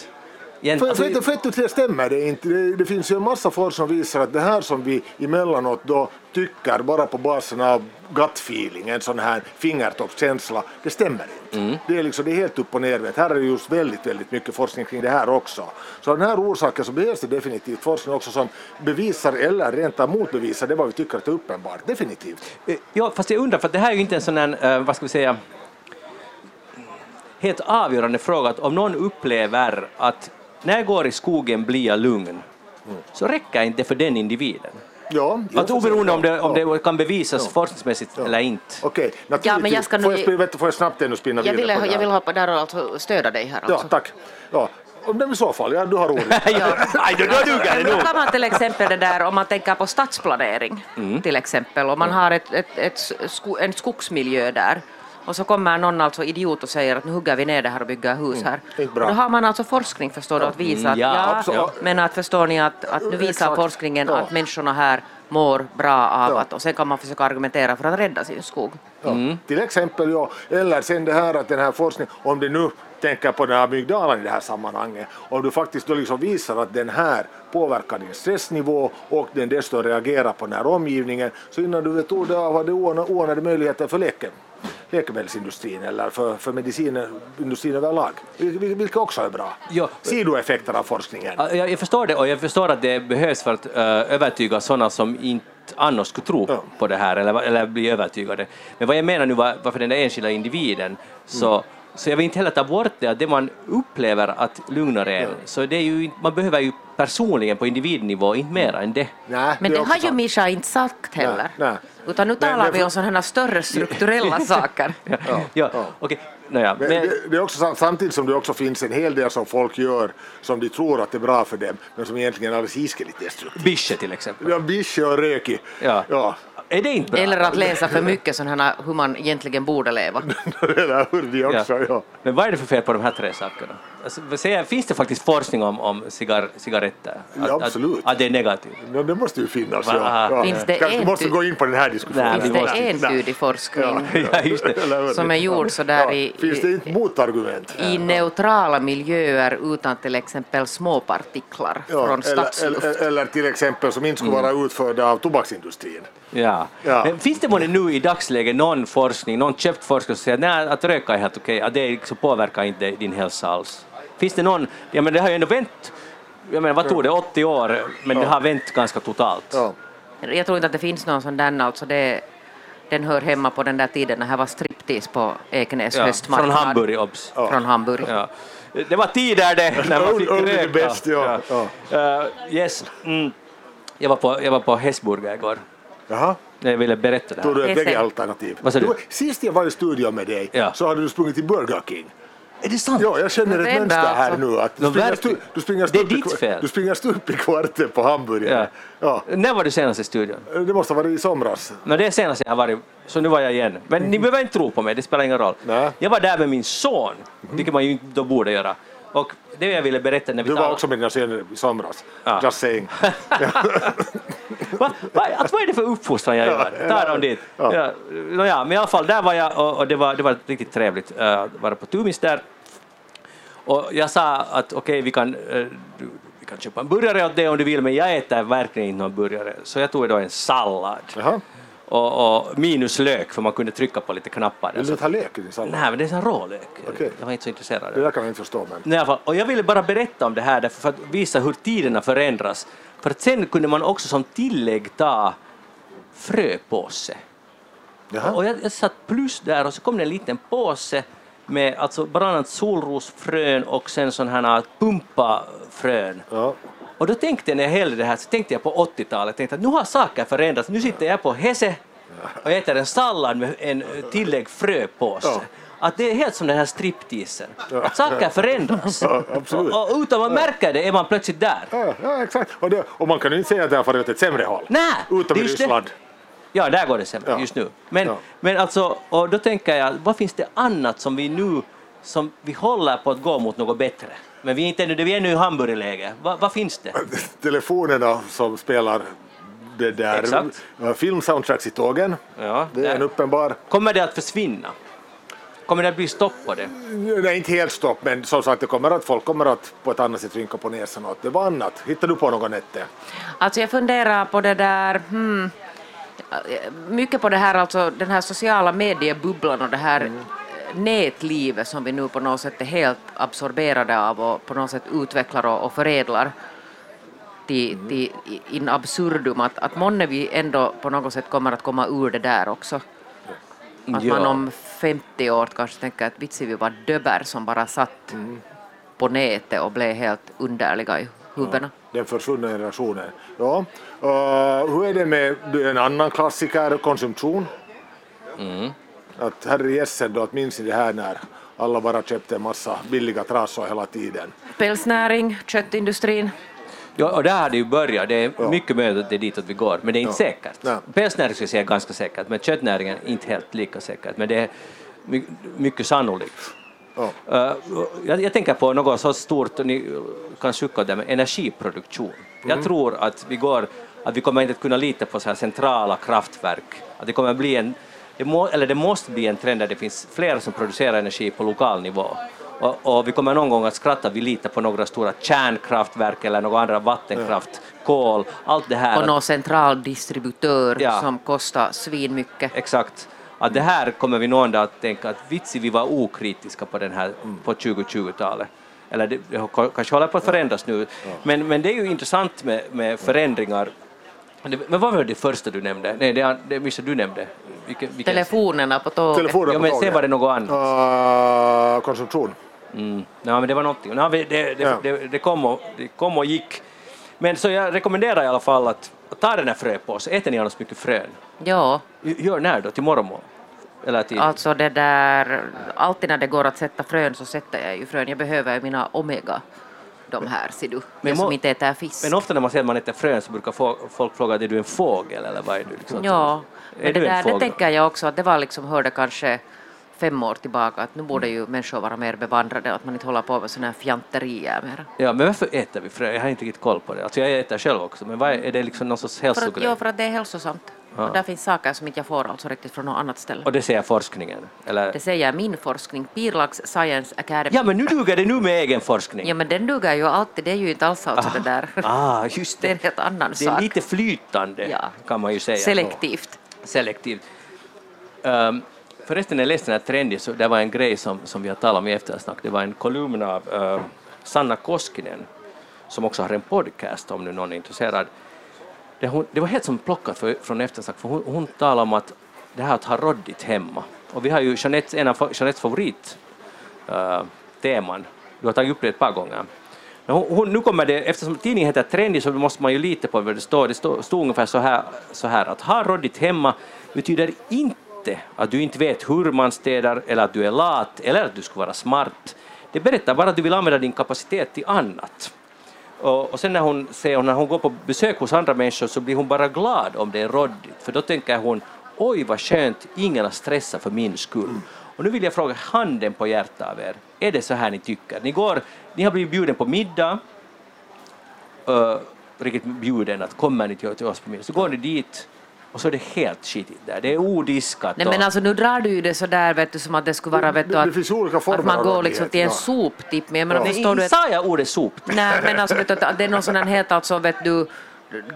Igen, För, alltså, för, för, för att det stämmer det inte. Det, det finns ju en massa forskning som visar att det här som vi emellanåt då tycker bara på basen av gut feeling, en sån här fingertoppskänsla, det stämmer inte. Mm. Det, är liksom, det är helt upp och ner. Här är det just väldigt, väldigt mycket forskning kring det här också. Så av den här orsaken så behövs det definitivt forskning också som bevisar eller rent av motbevisar det vad vi tycker att det är uppenbart. Definitivt. Eh, Ja, fast jag undrar, för det här är ju inte en sån här, eh, vad ska vi säga, helt avgörande fråga att om någon upplever att när jag går i skogen blir jag lugn, så räcker inte för den individen. Ja, jag Att får oberoende om det, om ja. det kan bevisas Ja. forskningsmässigt eller inte. Okej, Ja, men jag ska får, nu- jag, spin- vet får jag snabbt ännu spinna Jag vidare på det jag vill hoppa där och alltså stödja dig här. Ja, Alltså. tack. Ja, Om det är i så fall, ja du har roligt. Nej, då, då duger det Men nog. då kan man till exempel det där om man tänker på stadsplanering Mm. till exempel om man har ett, ett, ett, sko, en skogsmiljö där och så kommer någon alltså idiot och säger att nu hugger vi ner det här och bygger hus här. inte bra. Och då har man alltså forskning förstår du att visa att Ja, ja, men att förstår ni att, att nu visar Exakt. forskningen Ja. att människorna här mår bra av Ja. att och sen kan man försöka argumentera för att rädda sin skog. Ja. Till exempel, ja. Eller sen det här att den här forskningen, om du nu tänker på den här amygdalan i det här sammanhanget, om du faktiskt då liksom visar att den här påverkar din stressnivå och den dessutom reagerar på den här omgivningen, så innan du vet ordet av har du oanade, möjligheter för läke, läkemedelsindustrin eller för, för medicinindustrin överlag, vil- vil- vilket också är bra. Ja. Sidoeffekter av forskningen. Ja, Jag, jag förstår det och jag förstår att det behövs för att uh, övertyga sådana som inte annars skulle tro Ja. på det här eller, eller bli övertygade. Men vad jag menar nu var, var för den där enskilda individen så, så jag vill inte heller ta bort det att det man upplever att lugnar en, så det är ju, inte- man behöver ju personligen på individnivå inte mer än det. Nej, Men det också har ju. Mischa inte sagt heller. nej. Utan nu talar men vi om sådana här större strukturella saker. Ja, ja, okej. Nåja, Men men, det, det är också samtidigt som det också finns en hel del som folk gör som de tror att det är bra för dem, men som egentligen är alldeles hiskeligt destruktivt. Bische till exempel. Ja, bische och röki. Ja. ja. Är det inte bra? Eller att läsa för mycket sådana här hur man egentligen borde leva. det där hörde de också, ja. Men vad är det för fel på de här tre sakerna? Alltså, finns det faktiskt forskning om, om cigar, cigaretter? Ja, absolut. Att, att det är negativt? Ja, det måste ju finnas. Ja. Ja. Finns det Kanske måste gå in på den här diskussionen. Nej, Finns det entydig forskning Ja, just det. Eller hur? som är gjord så där Ja. i, Finns det inte motargument? i neutrala miljöer utan till exempel småpartiklar Ja, från eller, stadsluft? eller, eller till exempel som inte skulle Mm. vara utförda av tobaksindustrin. Ja. Ja. Men finns det månne nu i dagsläget någon forskning, någon köpt forskare som säger att, att röka är helt okej, att det liksom påverkar inte din hälsa alls? Finns det någon, ja men det har ju ändå vänt, jag menar vad tog det, 80 år, men det har vänt ganska totalt. Ja. Jag tror inte att det finns någon sån där, alltså det, den hör hemma på den där tiden när det här var striptease på Ekenäs Ja, höstmarknad. från Hamburg, obs. Från Hamburg. Ja. Det var tider det, när man fick röka. best, ja. Ja. Uh, yes. Mm. Jag var på, jag var på Hesburger igår. Jaha. Jag ville berätta det Tog här. du ett Det är bägge alternativ? Vad sa du? Sist jag var i studion med dig Ja. så hade du sprungit till Burger King. Är det sant? Ja, jag känner Men ett det är mönster bra, här alltså. nu. Att du, No, springer verkligen. stu, du, springer Det är stup i ditt kvar- fel. du springer stup i kvarten på hamburgare. Ja. Ja. När var du senast i studion? Det måste ha varit i somras. No, det är senast jag har varit, så nu var jag igen. Men ni behöver inte tro på mig, det spelar ingen roll. Nej. Jag var där med min son, vilket man ju inte då borde göra. Och det jag ville berätta när vi Du var talade- också med dina söner i somras. Ja. Just saying. Va, va, alltså, vad är det för uppfostran jag gör? Ta dem dit. Ja. Ja. Nåja, men i alla fall, där var jag och, och det, var, det var riktigt trevligt uh, att vara på Tumis där. Och jag sa att okej, vi, kan, eh, du, vi kan köpa en burgare åt dig om du vill, men jag äter verkligen inte någon burgare. Så jag tog då en sallad. Jaha. Och, och minus lök, för man kunde trycka på lite knappar. Vill du ta lök i din sallad? Nej, men det är en rålök. Okej. Jag var inte så intresserad Det där kan jag inte förstå. Men... Nej. Och jag ville bara berätta om det här för att visa hur tiderna förändras. För att sen kunde man också som tillägg ta fröpåse. Jaha. Och jag, jag satt plus där och så kom det en liten påse med alltså bland annat solrosfrön och sen sådana här pumpafrön. Ja. Och då tänkte jag när jag hällde det här så tänkte jag på 80-talet, tänkte att nu har saker förändrats. Nu sitter jag på Hese och äter en sallad med en tillägg fröpåse. Ja. Att det är helt som den här stripteasen. Att saker förändras. Ja. Och, och utan man märker det är man plötsligt där. Ja, ja, exakt. Och, det, och man kan ju inte säga att det har farit åt ett sämre håll. Nej, Utom i. Ryssland. Ja, där går det sämre just nu. Men, men alltså, och då tänker jag, vad finns det annat som vi nu, som vi håller på att gå mot något bättre? Men vi är inte vi är ännu i hamburgerläge. Va, vad finns det? Telefonerna som spelar det där Exakt. filmsoundtracks i tågen. Ja, Det är en uppenbar, Kommer det att försvinna? Kommer det att bli stopp på det? nej inte helt stopp, men som sagt det kommer att, folk kommer att på ett annat sätt rynka på näsan åt det var annat. Hittar du på något nätte? Alltså jag funderar på det där, hmm, mycket på det här, alltså den här sociala mediebubblan och det här nätlivet som vi nu på något sätt är helt absorberade av och på något sätt utvecklar och, och förädlar till, till in absurdum, att, att månne vi ändå på något sätt kommer att komma ur det där också. Att Ja. man om 50 år kanske tänker att vitsi vi var döber som bara satt på nätet och blev helt underliga i huvudena. Den försvunna generationen. Ja. Uh, hur är det med en annan klassiker, konsumtion? Mm. Att herre jösses då, att minns ni det här när alla bara köpte en massa billiga trasor hela tiden. Pälsnäring, köttindustrin. Ja, och där har det ju börjat. Det är mycket möjligt att det är ditåt vi går, men det är inte Ja. säkert. Nej. Pälsnäring skulle jag säga är ganska säkert, men köttnäringen är inte helt lika säkert. Men det är my- mycket sannolikt. Ja. Uh, jag, jag tänker på något så stort, ni kan sucka det med energiproduktion. Jag tror att vi, går, att vi kommer inte att kunna lita på så här centrala kraftverk. Att det kommer bli en, det må, eller det måste bli en trend där det finns flera som producerar energi på lokal nivå. Och, och vi kommer någon gång att skratta att vi litar på några stora kärnkraftverk eller några andra vattenkraft, kol, allt det här. Och någon central distributör Ja. som kostar svinmycket. Exakt. Att det här kommer vi någon dag att tänka att vitsi vi var okritiska på den här på 2020-talet. Eller det, det kanske håller på att förändras nu. Men, men det är ju intressant med, med förändringar. Men vad var det första du nämnde? Nej, det, det missade du nämnde. Vilken, vilken? Telefonerna på tåget. Telefoner Ja, på men sen tåget. var det något annat. Uh, konsumtion. Mm. Ja, men det var någonting. Ja, det, det, Ja. det, det, kom och, det kom och gick. Men så jag rekommenderar i alla fall att, att ta den här fröpåsen. Äter ni annars mycket frön? Ja, Gör när då? Till morgonmål? Eller till... alltså det där, alltid när det går att sätta frön så sätter jag ju frön. Jag behöver ju mina omega, de här ser du, Men som inte äter fisk. Men ofta när man säger att man äter frön så brukar folk fråga är du en fågel eller vad är du? Liksom? Ja, Är men det, där, det tänker jag också att det var liksom, hörde kanske fem år tillbaka att nu borde ju människor vara mer bevandrade att man inte håller på med sådana här fjanterier mer. Ja, men varför äter vi frön? Jag har inte riktigt koll på det. Alltså jag äter själv också, men vad är, är det liksom någon sorts För att, hälsogrej? ja, för att det är hälsosamt. Ja. Och där finns saker som inte jag får alltså riktigt från något annat ställe. Och det säger forskningen? Eller? Det säger min forskning, Pirlax Science Academy. Ja, men nu duger det nu med egen forskning. Ja, men den duger ju alltid, det är ju inte alls alltså det där. Ah, just Det är det. en helt annan Det är sak. lite flytande, Ja. kan man ju säga. Selektivt. Selektivt. Um, förresten, när jag läste den här trenden, så det var en grej som, som vi har talat om i eftersnack. Det var en kolumn av eh, Sanna Koskinen, som också har en podcast om nu någon är intresserad. Det, hon, det var helt som plockat för, från eftersnack, för hon, hon talade om att det här att ha råddigt hemma. Och vi har ju Jeanettes, en av Jeanettes favoritteman, eh, uh. Du har tagit upp det ett par gånger. Men hon, hon, nu kommer det, eftersom tidningen heter Trendy så måste man ju lita på vad det står. Det stod, stod ungefär så här, så här att ha råddigt hemma betyder inte att du inte vet hur man städar eller att du är lat eller att du ska vara smart. Det berättar bara att du vill använda din kapacitet till annat. Och, och sen när hon, säger, när hon går på besök hos andra människor så blir hon bara glad om det är råddigt, för då tänker hon oj vad skönt, ingen har stressat för min skull. Och nu vill jag fråga handen på hjärtat av er, är det så här ni tycker? Ni, går, ni har blivit bjuden på middag, uh, riktigt bjuden att kommer ni till, till oss på middag, så går ni dit och så är det helt skitigt där, det är odiskat. Nej och- men alltså nu drar du ju det så där vet du som att det skulle vara vet du, Det- det att, finns olika att man går liksom till en soptipp. Men jag menar, Ja. förstår du att, sa jag ordet sop? nej men alltså vet du, att det är någon sån här helt alltså vet du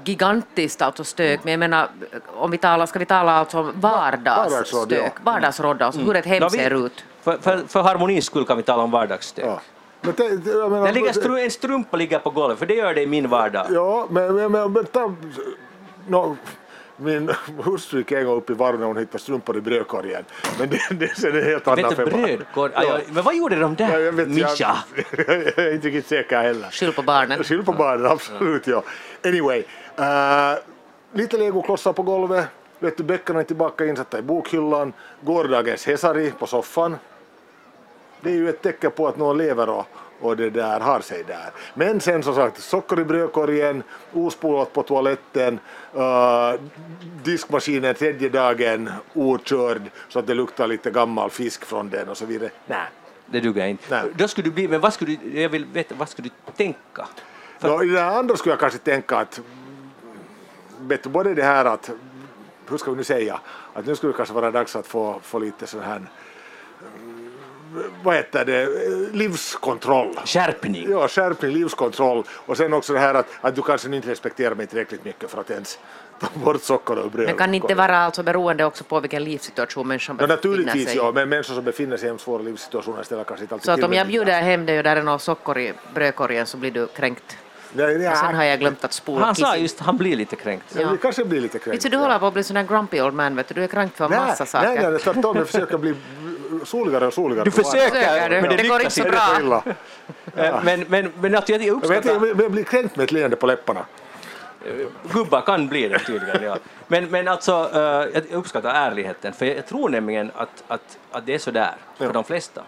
gigantiskt alltså stök, men jag menar om vi talar, ska vi tala alltså om vardagsstök, ja. vardagsråd alltså hur ett hem ser ut. För, för, för harmonins skull kan vi tala om vardagsstök. Ja. Men te, te, jag menar, Det ligger stru, en strumpa ligger på golvet, för det gör det i min vardag. Ja, men, men, men, men ta, no, min hustru gick en gång upp i varv när hon hittade strumpor i brödkorgen. Men det, det, det är en helt annan Vet du, femma. brödkorg. Ja. Ja. Men vad gjorde de Ja, där? jag, vet, Mischa. jag, jag är inte riktigt säker heller. Skyll på barnen. Skyll på barnen, absolut ja. Anyway, uh, lite legoklossar på golvet. Vet du, böckerna är tillbaka insatta i bokhyllan. Gårdagens Hesari på soffan. Det är ju ett tecken på att någon lever och, och det där har sig där. Men sen som sagt, socker i brödkorgen, ospolat på toaletten, uh, diskmaskinen tredje dagen okörd så att det luktar lite gammal fisk från den och så vidare. Nej. Det duger inte. Nej. Då skulle du bli, men vad skulle du, jag vill veta, vad skulle du tänka? För- Ja, I det andra skulle jag kanske tänka att vet du, både det här att, hur ska vi nu säga, att nu skulle det kanske vara dags att få, få lite sån här vad heter det, livskontroll. Skärpning. Ja, skärpning, livskontroll och sen också det här att, att du kanske inte respekterar mig tillräckligt mycket för att ens ta bort socker och bröd. Men kan inte vara alltså beroende också på vilken livssituation människan Ja, befinner naturligtvis, sig ja, i? men människor som befinner sig i svåra livssituationer ställer kanske inte alltid Så att om jag bjuder hem dig och där är något socker i brödkorgen så blir du kränkt. Nej, nej, Och sen har jag glömt att spola Han sa just han blir lite kränkt. Ja. Det kanske blir lite kränkt. Vet du, du håller på att bli sån här grumpy old man, vet du. Du är kränkt för en Nej, massa saker. nej, nej, tvärtom, jag försöker bli soligare och soligare. Du försöker, Försöker du? men det Det går inte så bra. illa. Eh, Men, men, men att jag Jag, vet, uppskattar, jag, blir kränkt med ett leende på läpparna. gubbar kan bli det tydligen. Ja. Men, men alltså, eh, jag uppskattar ärligheten, för jag tror nämligen att, att, att det är så där för Ja. de flesta.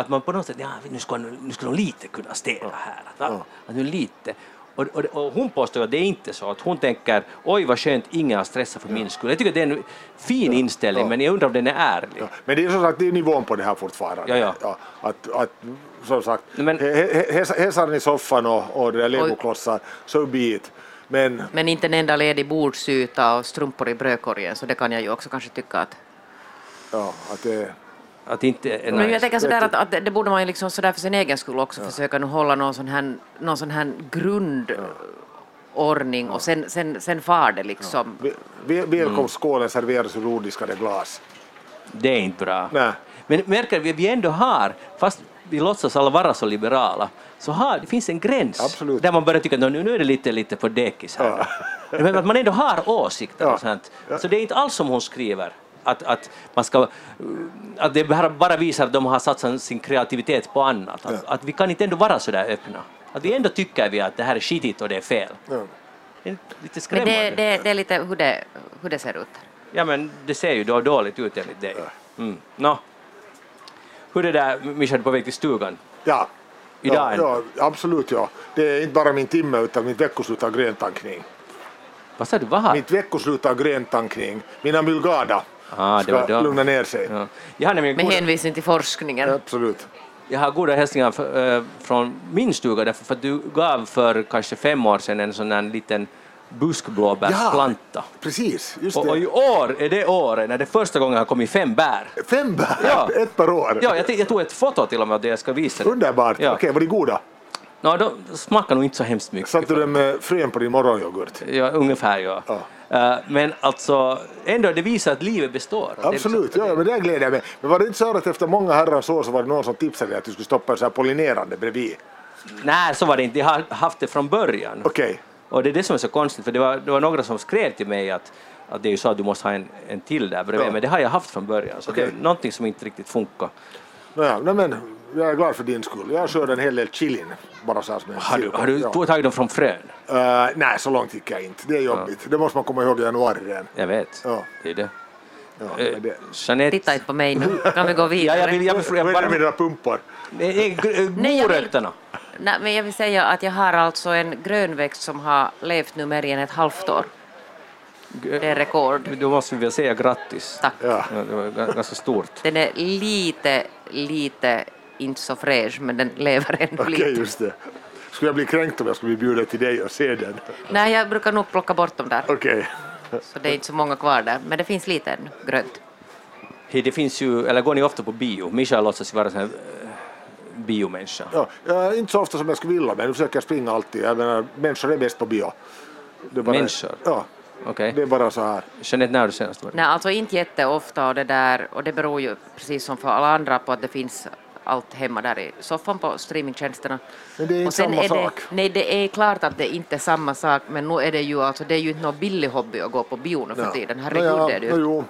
Att man på något sätt, ja, nu skulle, nu skulle de lite kunna städa här. Att, va? att nu lite. Och, och, och hon påstår att det är inte så, att hon tänker oj vad skönt, ingen har stressat för min skull. Jag tycker det är en fin inställning, Ja. men jag undrar om den är ärlig. Ja, men det är som sagt det är nivån på det här fortfarande. Ja, ja. att, att, som sagt, Men- Hesaren i soffan och, och det där legoklossar, so be it. Men Men inte en enda ledig bordsyta och strumpor i brödkorgen, så det kan jag ju också kanske tycka att... ja, att det, Att inte är Men jag tänker sådär att, att det- borde man ju liksom sådär för sin egen skull också försöka nu hålla någon sån här, någon sån här grundordning och sen, sen, sen far det liksom. vi- välkomstskålen serveras ur rodiskade glas. Det är inte bra. Nej. Men märker vi, vi ändå har, fast vi låtsas alla vara så liberala, så har, det finns en gräns Absolut. där man börjar tycka att "Nå, nu är det lite, lite på dekis här. Men att man ändå har åsikter Ja. och sånt. Så det är inte alls som hon skriver. Att, att, man ska, att det bara, bara visar att de har satsat sin kreativitet på annat. Att, att vi kan inte ändå vara så där öppna. Att vi ändå tycker vi att det här är skitigt och det är fel. Ja. Det är lite Men skrämmande. det, det, det är lite hur det, hur det ser ut. Ja men det ser ju då dåligt ut enligt dig. Mm. Nå. Hur är det där, är på väg till stugan? Ja. Idag ja, ja, absolut ja. Det är inte bara min timme utan mitt veckoslut av gröntankning. Vad sa du, vad? Mitt veckoslut av gröntankning. Mina mulgada Ah, det ska var då. lugna ner sig. Ja. Jag har Med goda, hänvisning till forskningen. Absolut. jag har goda hälsningar för, eh, från min stuga därför för att du gav för kanske fem år sedan en sån här liten buskblåbärsplanta. precis. Just Och, och i det. år är det året när det första gången har kommit fem bär. Fem bär, Ja. ett per år. Ja, jag, jag tog ett foto till och med av det jag ska visa dig. Underbart. Ja. Okej, var de goda? Nå, de smakar nog inte så hemskt mycket. Satte du dem med frön på din morgonyoghurt? Ja, ungefär ja. Ja. Eh, men alltså, ändå det visar att livet består. Det är Absolut, liksom- ja, men det gläder jag mig. Men var det inte så att efter många herrans år så var det någon som tipsade dig att du skulle stoppa en så här pollinerande bredvid? Nej, så var det inte. Jag har haft det från början. Okej. Och det är det som är så konstigt, för det var, det var några som skrev till mig att, att det är ju så att du måste ha en, en till där bredvid, Ja. men det har jag haft från början, så det Okej. är någonting som inte riktigt funkar. Nej, men jag är glad för din skull. Jag skördade en hel del chilin. Bara så som en Har du, har du ja. tagit dem från frön? Eh, nej, så långt gick jag inte. Det är jobbigt. Det måste man komma ihåg i januari redan. Jag vet. Ja. Det är det. Ja, Eh, det. Jeanette, Titta inte på mig nu, kan vi gå ja, vidare? jag vill, jag vill, Vad jag är det bara, med dina jag vill- morötterna. Nej, men jag vill säga att jag har alltså en grönväxt som har levt nu mer än ett halvt år. Det är rekord. Då måste vi väl säga grattis. Tack. Ja. Ja, det var ga- ganska stort. Den är lite, lite inte så fräsch, men den lever ändå Okej, lite. just det. Skulle jag bli kränkt om jag skulle bli bjuden till dig och se den? Nej, jag brukar nog plocka bort dem där, Okej. så det är inte så många kvar där. Men det finns lite grönt. Hej, det finns ju, eller går ni ofta på bio? Mischa låtsas vara en sån eh, biomänniska. Ja, jag, inte så ofta som jag skulle vilja, men nu försöker jag springa alltid. Jag menar, människor är bäst på bio. Det bara, Människor? Ja, Okej. det är bara så här. Jeanette, när har du senast varit? Nej, alltså inte jätteofta och det där, och det beror ju precis som för alla andra på att det finns allt hemma där i soffan på streamingtjänsterna. Men det är inte och samma är sak. Det, nej, det är klart att det inte är samma sak, men nu är det ju alltså, det är ju inte någon billig hobby att gå på bio nu för tiden. Herregud, Nå, det är det ju. jo.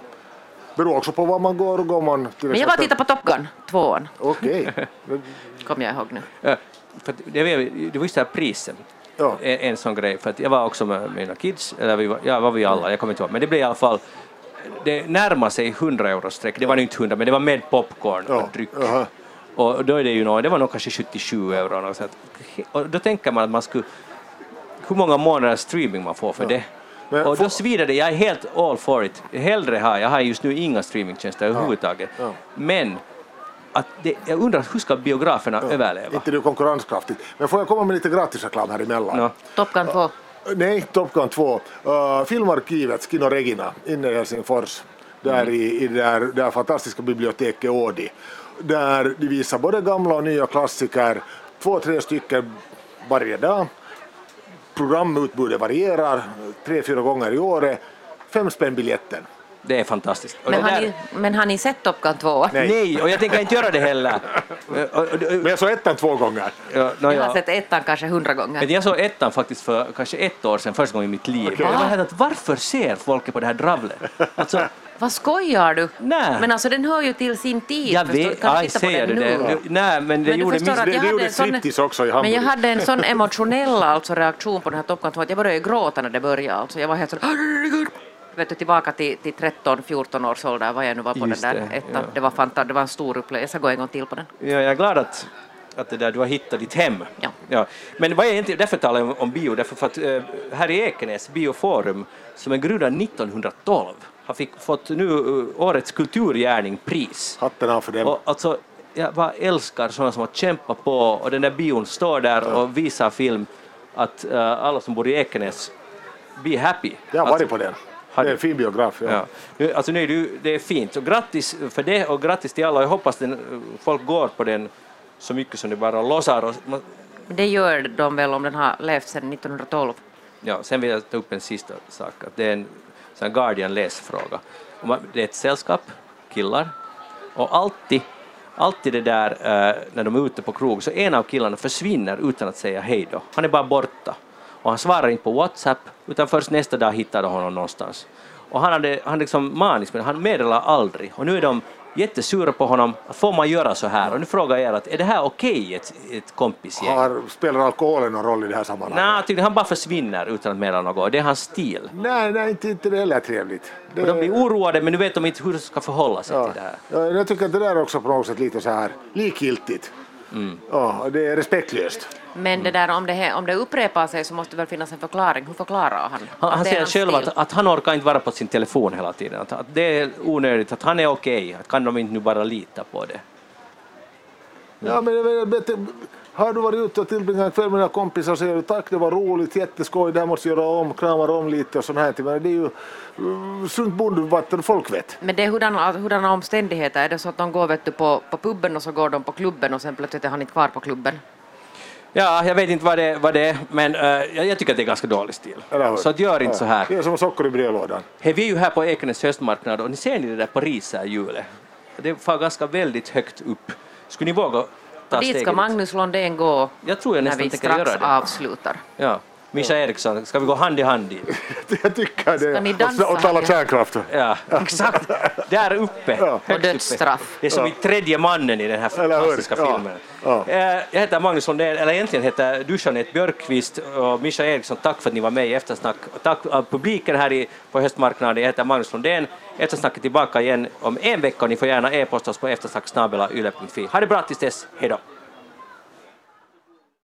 Beror också på var man går. Går man till Men jag bara exempel- tittar på Top Gun, tvåan, Okej. Men- kommer jag ihåg nu. Ja, för det, var, det var just det här priset. Ja. En, en sån grej, för att jag var också med mina kids, eller vi var, ja, var vi alla, jag kommer inte ihåg, men det blev i alla fall, det närmar sig 100 euro streck, det var nu inte 100, men det var med popcorn Ja, och dryck. jaha. Och då är det ju nog, det var nog kanske 77 euro. Och, så att, och då tänker man att man skulle, hur många månaders streaming man får för det. Men och då svider det, jag är helt all for it. Hellre har, jag har just nu inga streamingtjänster överhuvudtaget. Ja. Men att det, jag undrar hur ska biograferna överleva? Inte det är konkurrenskraftigt. Men får jag komma med lite gratisreklam här emellan? Nå. Top Gun 2. Nej, Top Gun 2. Uh, filmarkivet, Skino Regina, inne i Helsingfors. Där i, i det där, det där fantastiska biblioteket Ådi. Där de visar både gamla och nya klassiker, två, tre stycken varje dag. Programutbudet varierar, tre, fyra gånger i året. Fem spänn biljetten. Det är fantastiskt. Och Men har, ni, men har ni sett Top Gun 2? Nej. Nej, och jag tänker inte göra det heller. Men jag såg ettan två gånger. ja, nå, Jag har ja. sett ettan kanske hundra gånger. Men jag såg ettan faktiskt för kanske ett år sedan, första gången i mitt liv. Och jag var att varför ser folk på det här dravlet? Alltså, Vad skojar du? Nej. Men alltså den hör ju till sin tid. jag vet, aj, säger du den det? nu? Du- Nej, men det Men gjorde att det- jag det hade gjorde en sån, striptease också i men Hamburg. jag hade en sån emotionell alltså reaktion på den här Top Gun 2 att jag började gråta när det började. Alltså jag var helt så. Vet du, tillbaka till, till 13-14 års ålder, vad jag nu var på Just den där det, ettan. ja. Det, var fanta- det var en stor upplevelse, gå en gång till på den. Ja, jag är glad att, att det där, du har hittat ditt hem. Ja. Men vad jag egentligen, därför talar jag om, om bio, därför för att eh, här i Ekenäs, Bioforum, som är grundad 1912, har fick, fått nu eh, årets kulturgärning-pris. Hatten av för dem. Och alltså, jag bara älskar sådana som har kämpat på och den där bion står där och visar film att eh, alla som bor i Ekenäs, be happy. Jag har Alltså, varit på den. Har Det är en fin biograf. Ja. Ja. Alltså nu är det, är fint, och grattis för det och grattis till alla. Jag hoppas den, folk går på den så mycket som det bara. Och, Men det gör de väl om den har levt sedan 1912. ja, sen vill jag ta upp en sista sak, att det är en sån här Guardian-läsfråga. Det är ett sällskap, killar, och alltid, alltid det där eh, när de är ute på krog, så en av killarna försvinner utan att säga hej då. Han är bara borta. Och han svarar inte på WhatsApp, utan först nästa dag hittar de honom någonstans. Och han, hade, han liksom manisk, men han meddelar aldrig. Och nu är de jättesura på honom. Får man göra så här? Och nu frågar jag er, att är det här okej i ett, ett kompisgäng? Har, spelar alkoholen någon roll i det här sammanhanget? Nej, han bara försvinner utan att meddela något. Det är hans stil. Nej, nej inte, inte det heller trevligt. Det, de blir oroade, men nu vet de inte hur de ska förhålla sig ja. till det här. Ja, jag tycker att det där är också på något sätt lite så här likgiltigt. Mm. Ja, det är respektlöst. Men det där, om, det, om det upprepar sig så måste det väl finnas en förklaring. Hur förklarar han? Han, han säger själv att, att han orkar inte vara på sin telefon hela tiden. Att, att det är onödigt, att han är okej. Att kan de inte nu bara lita på det? Ja, men, men, men, har du varit ute och tillbringat en kväll med dina kompisar och säger du tack, det var roligt, jätteskoj, det här måste göra om, kramar om lite och sånt här. Men det är ju uh, sunt bondvatten folk vet. Men det är hurdana, hurdana omständigheter? Är det så att de går vet du, på, på puben och så går de på klubben och sen plötsligt är han inte kvar på klubben? Ja, jag vet inte vad det, vad det är, men eh, jag, jag tycker att det är ganska dålig stil. Så att gör inte Ja, så här. Det är som socker i brevlådan. Hej, vi är ju här på Ekenäs höstmarknad och ni ser ni det där Pariser-hjulet? Det far ganska väldigt högt upp. Skulle ni våga ta Dit steget? ska Magnus Londén gå Jag tror jag när vi strax avslutar. Ja. Mischa Eriksson, ska vi gå hand i hand dit? jag tycker det. Ska ni dansa och, och tala kärnkraft. Ja, exakt. Där uppe. Ja. Och dödsstraff. Det är som i tredje mannen i den här fantastiska Ja. filmen. Ja. Eh, Jag heter Magnus Lundén, eller egentligen heter du Jeanette Björkqvist och Mischa Eriksson. Tack för att ni var med i Eftersnack. Och tack av publiken här i, på höstmarknaden. Jag heter Magnus Lundén. Eftersnack är tillbaka igen om en vecka och ni får gärna e-posta oss på eftersnacksnabelayle.fi. Ha det bra tills dess. Hej då!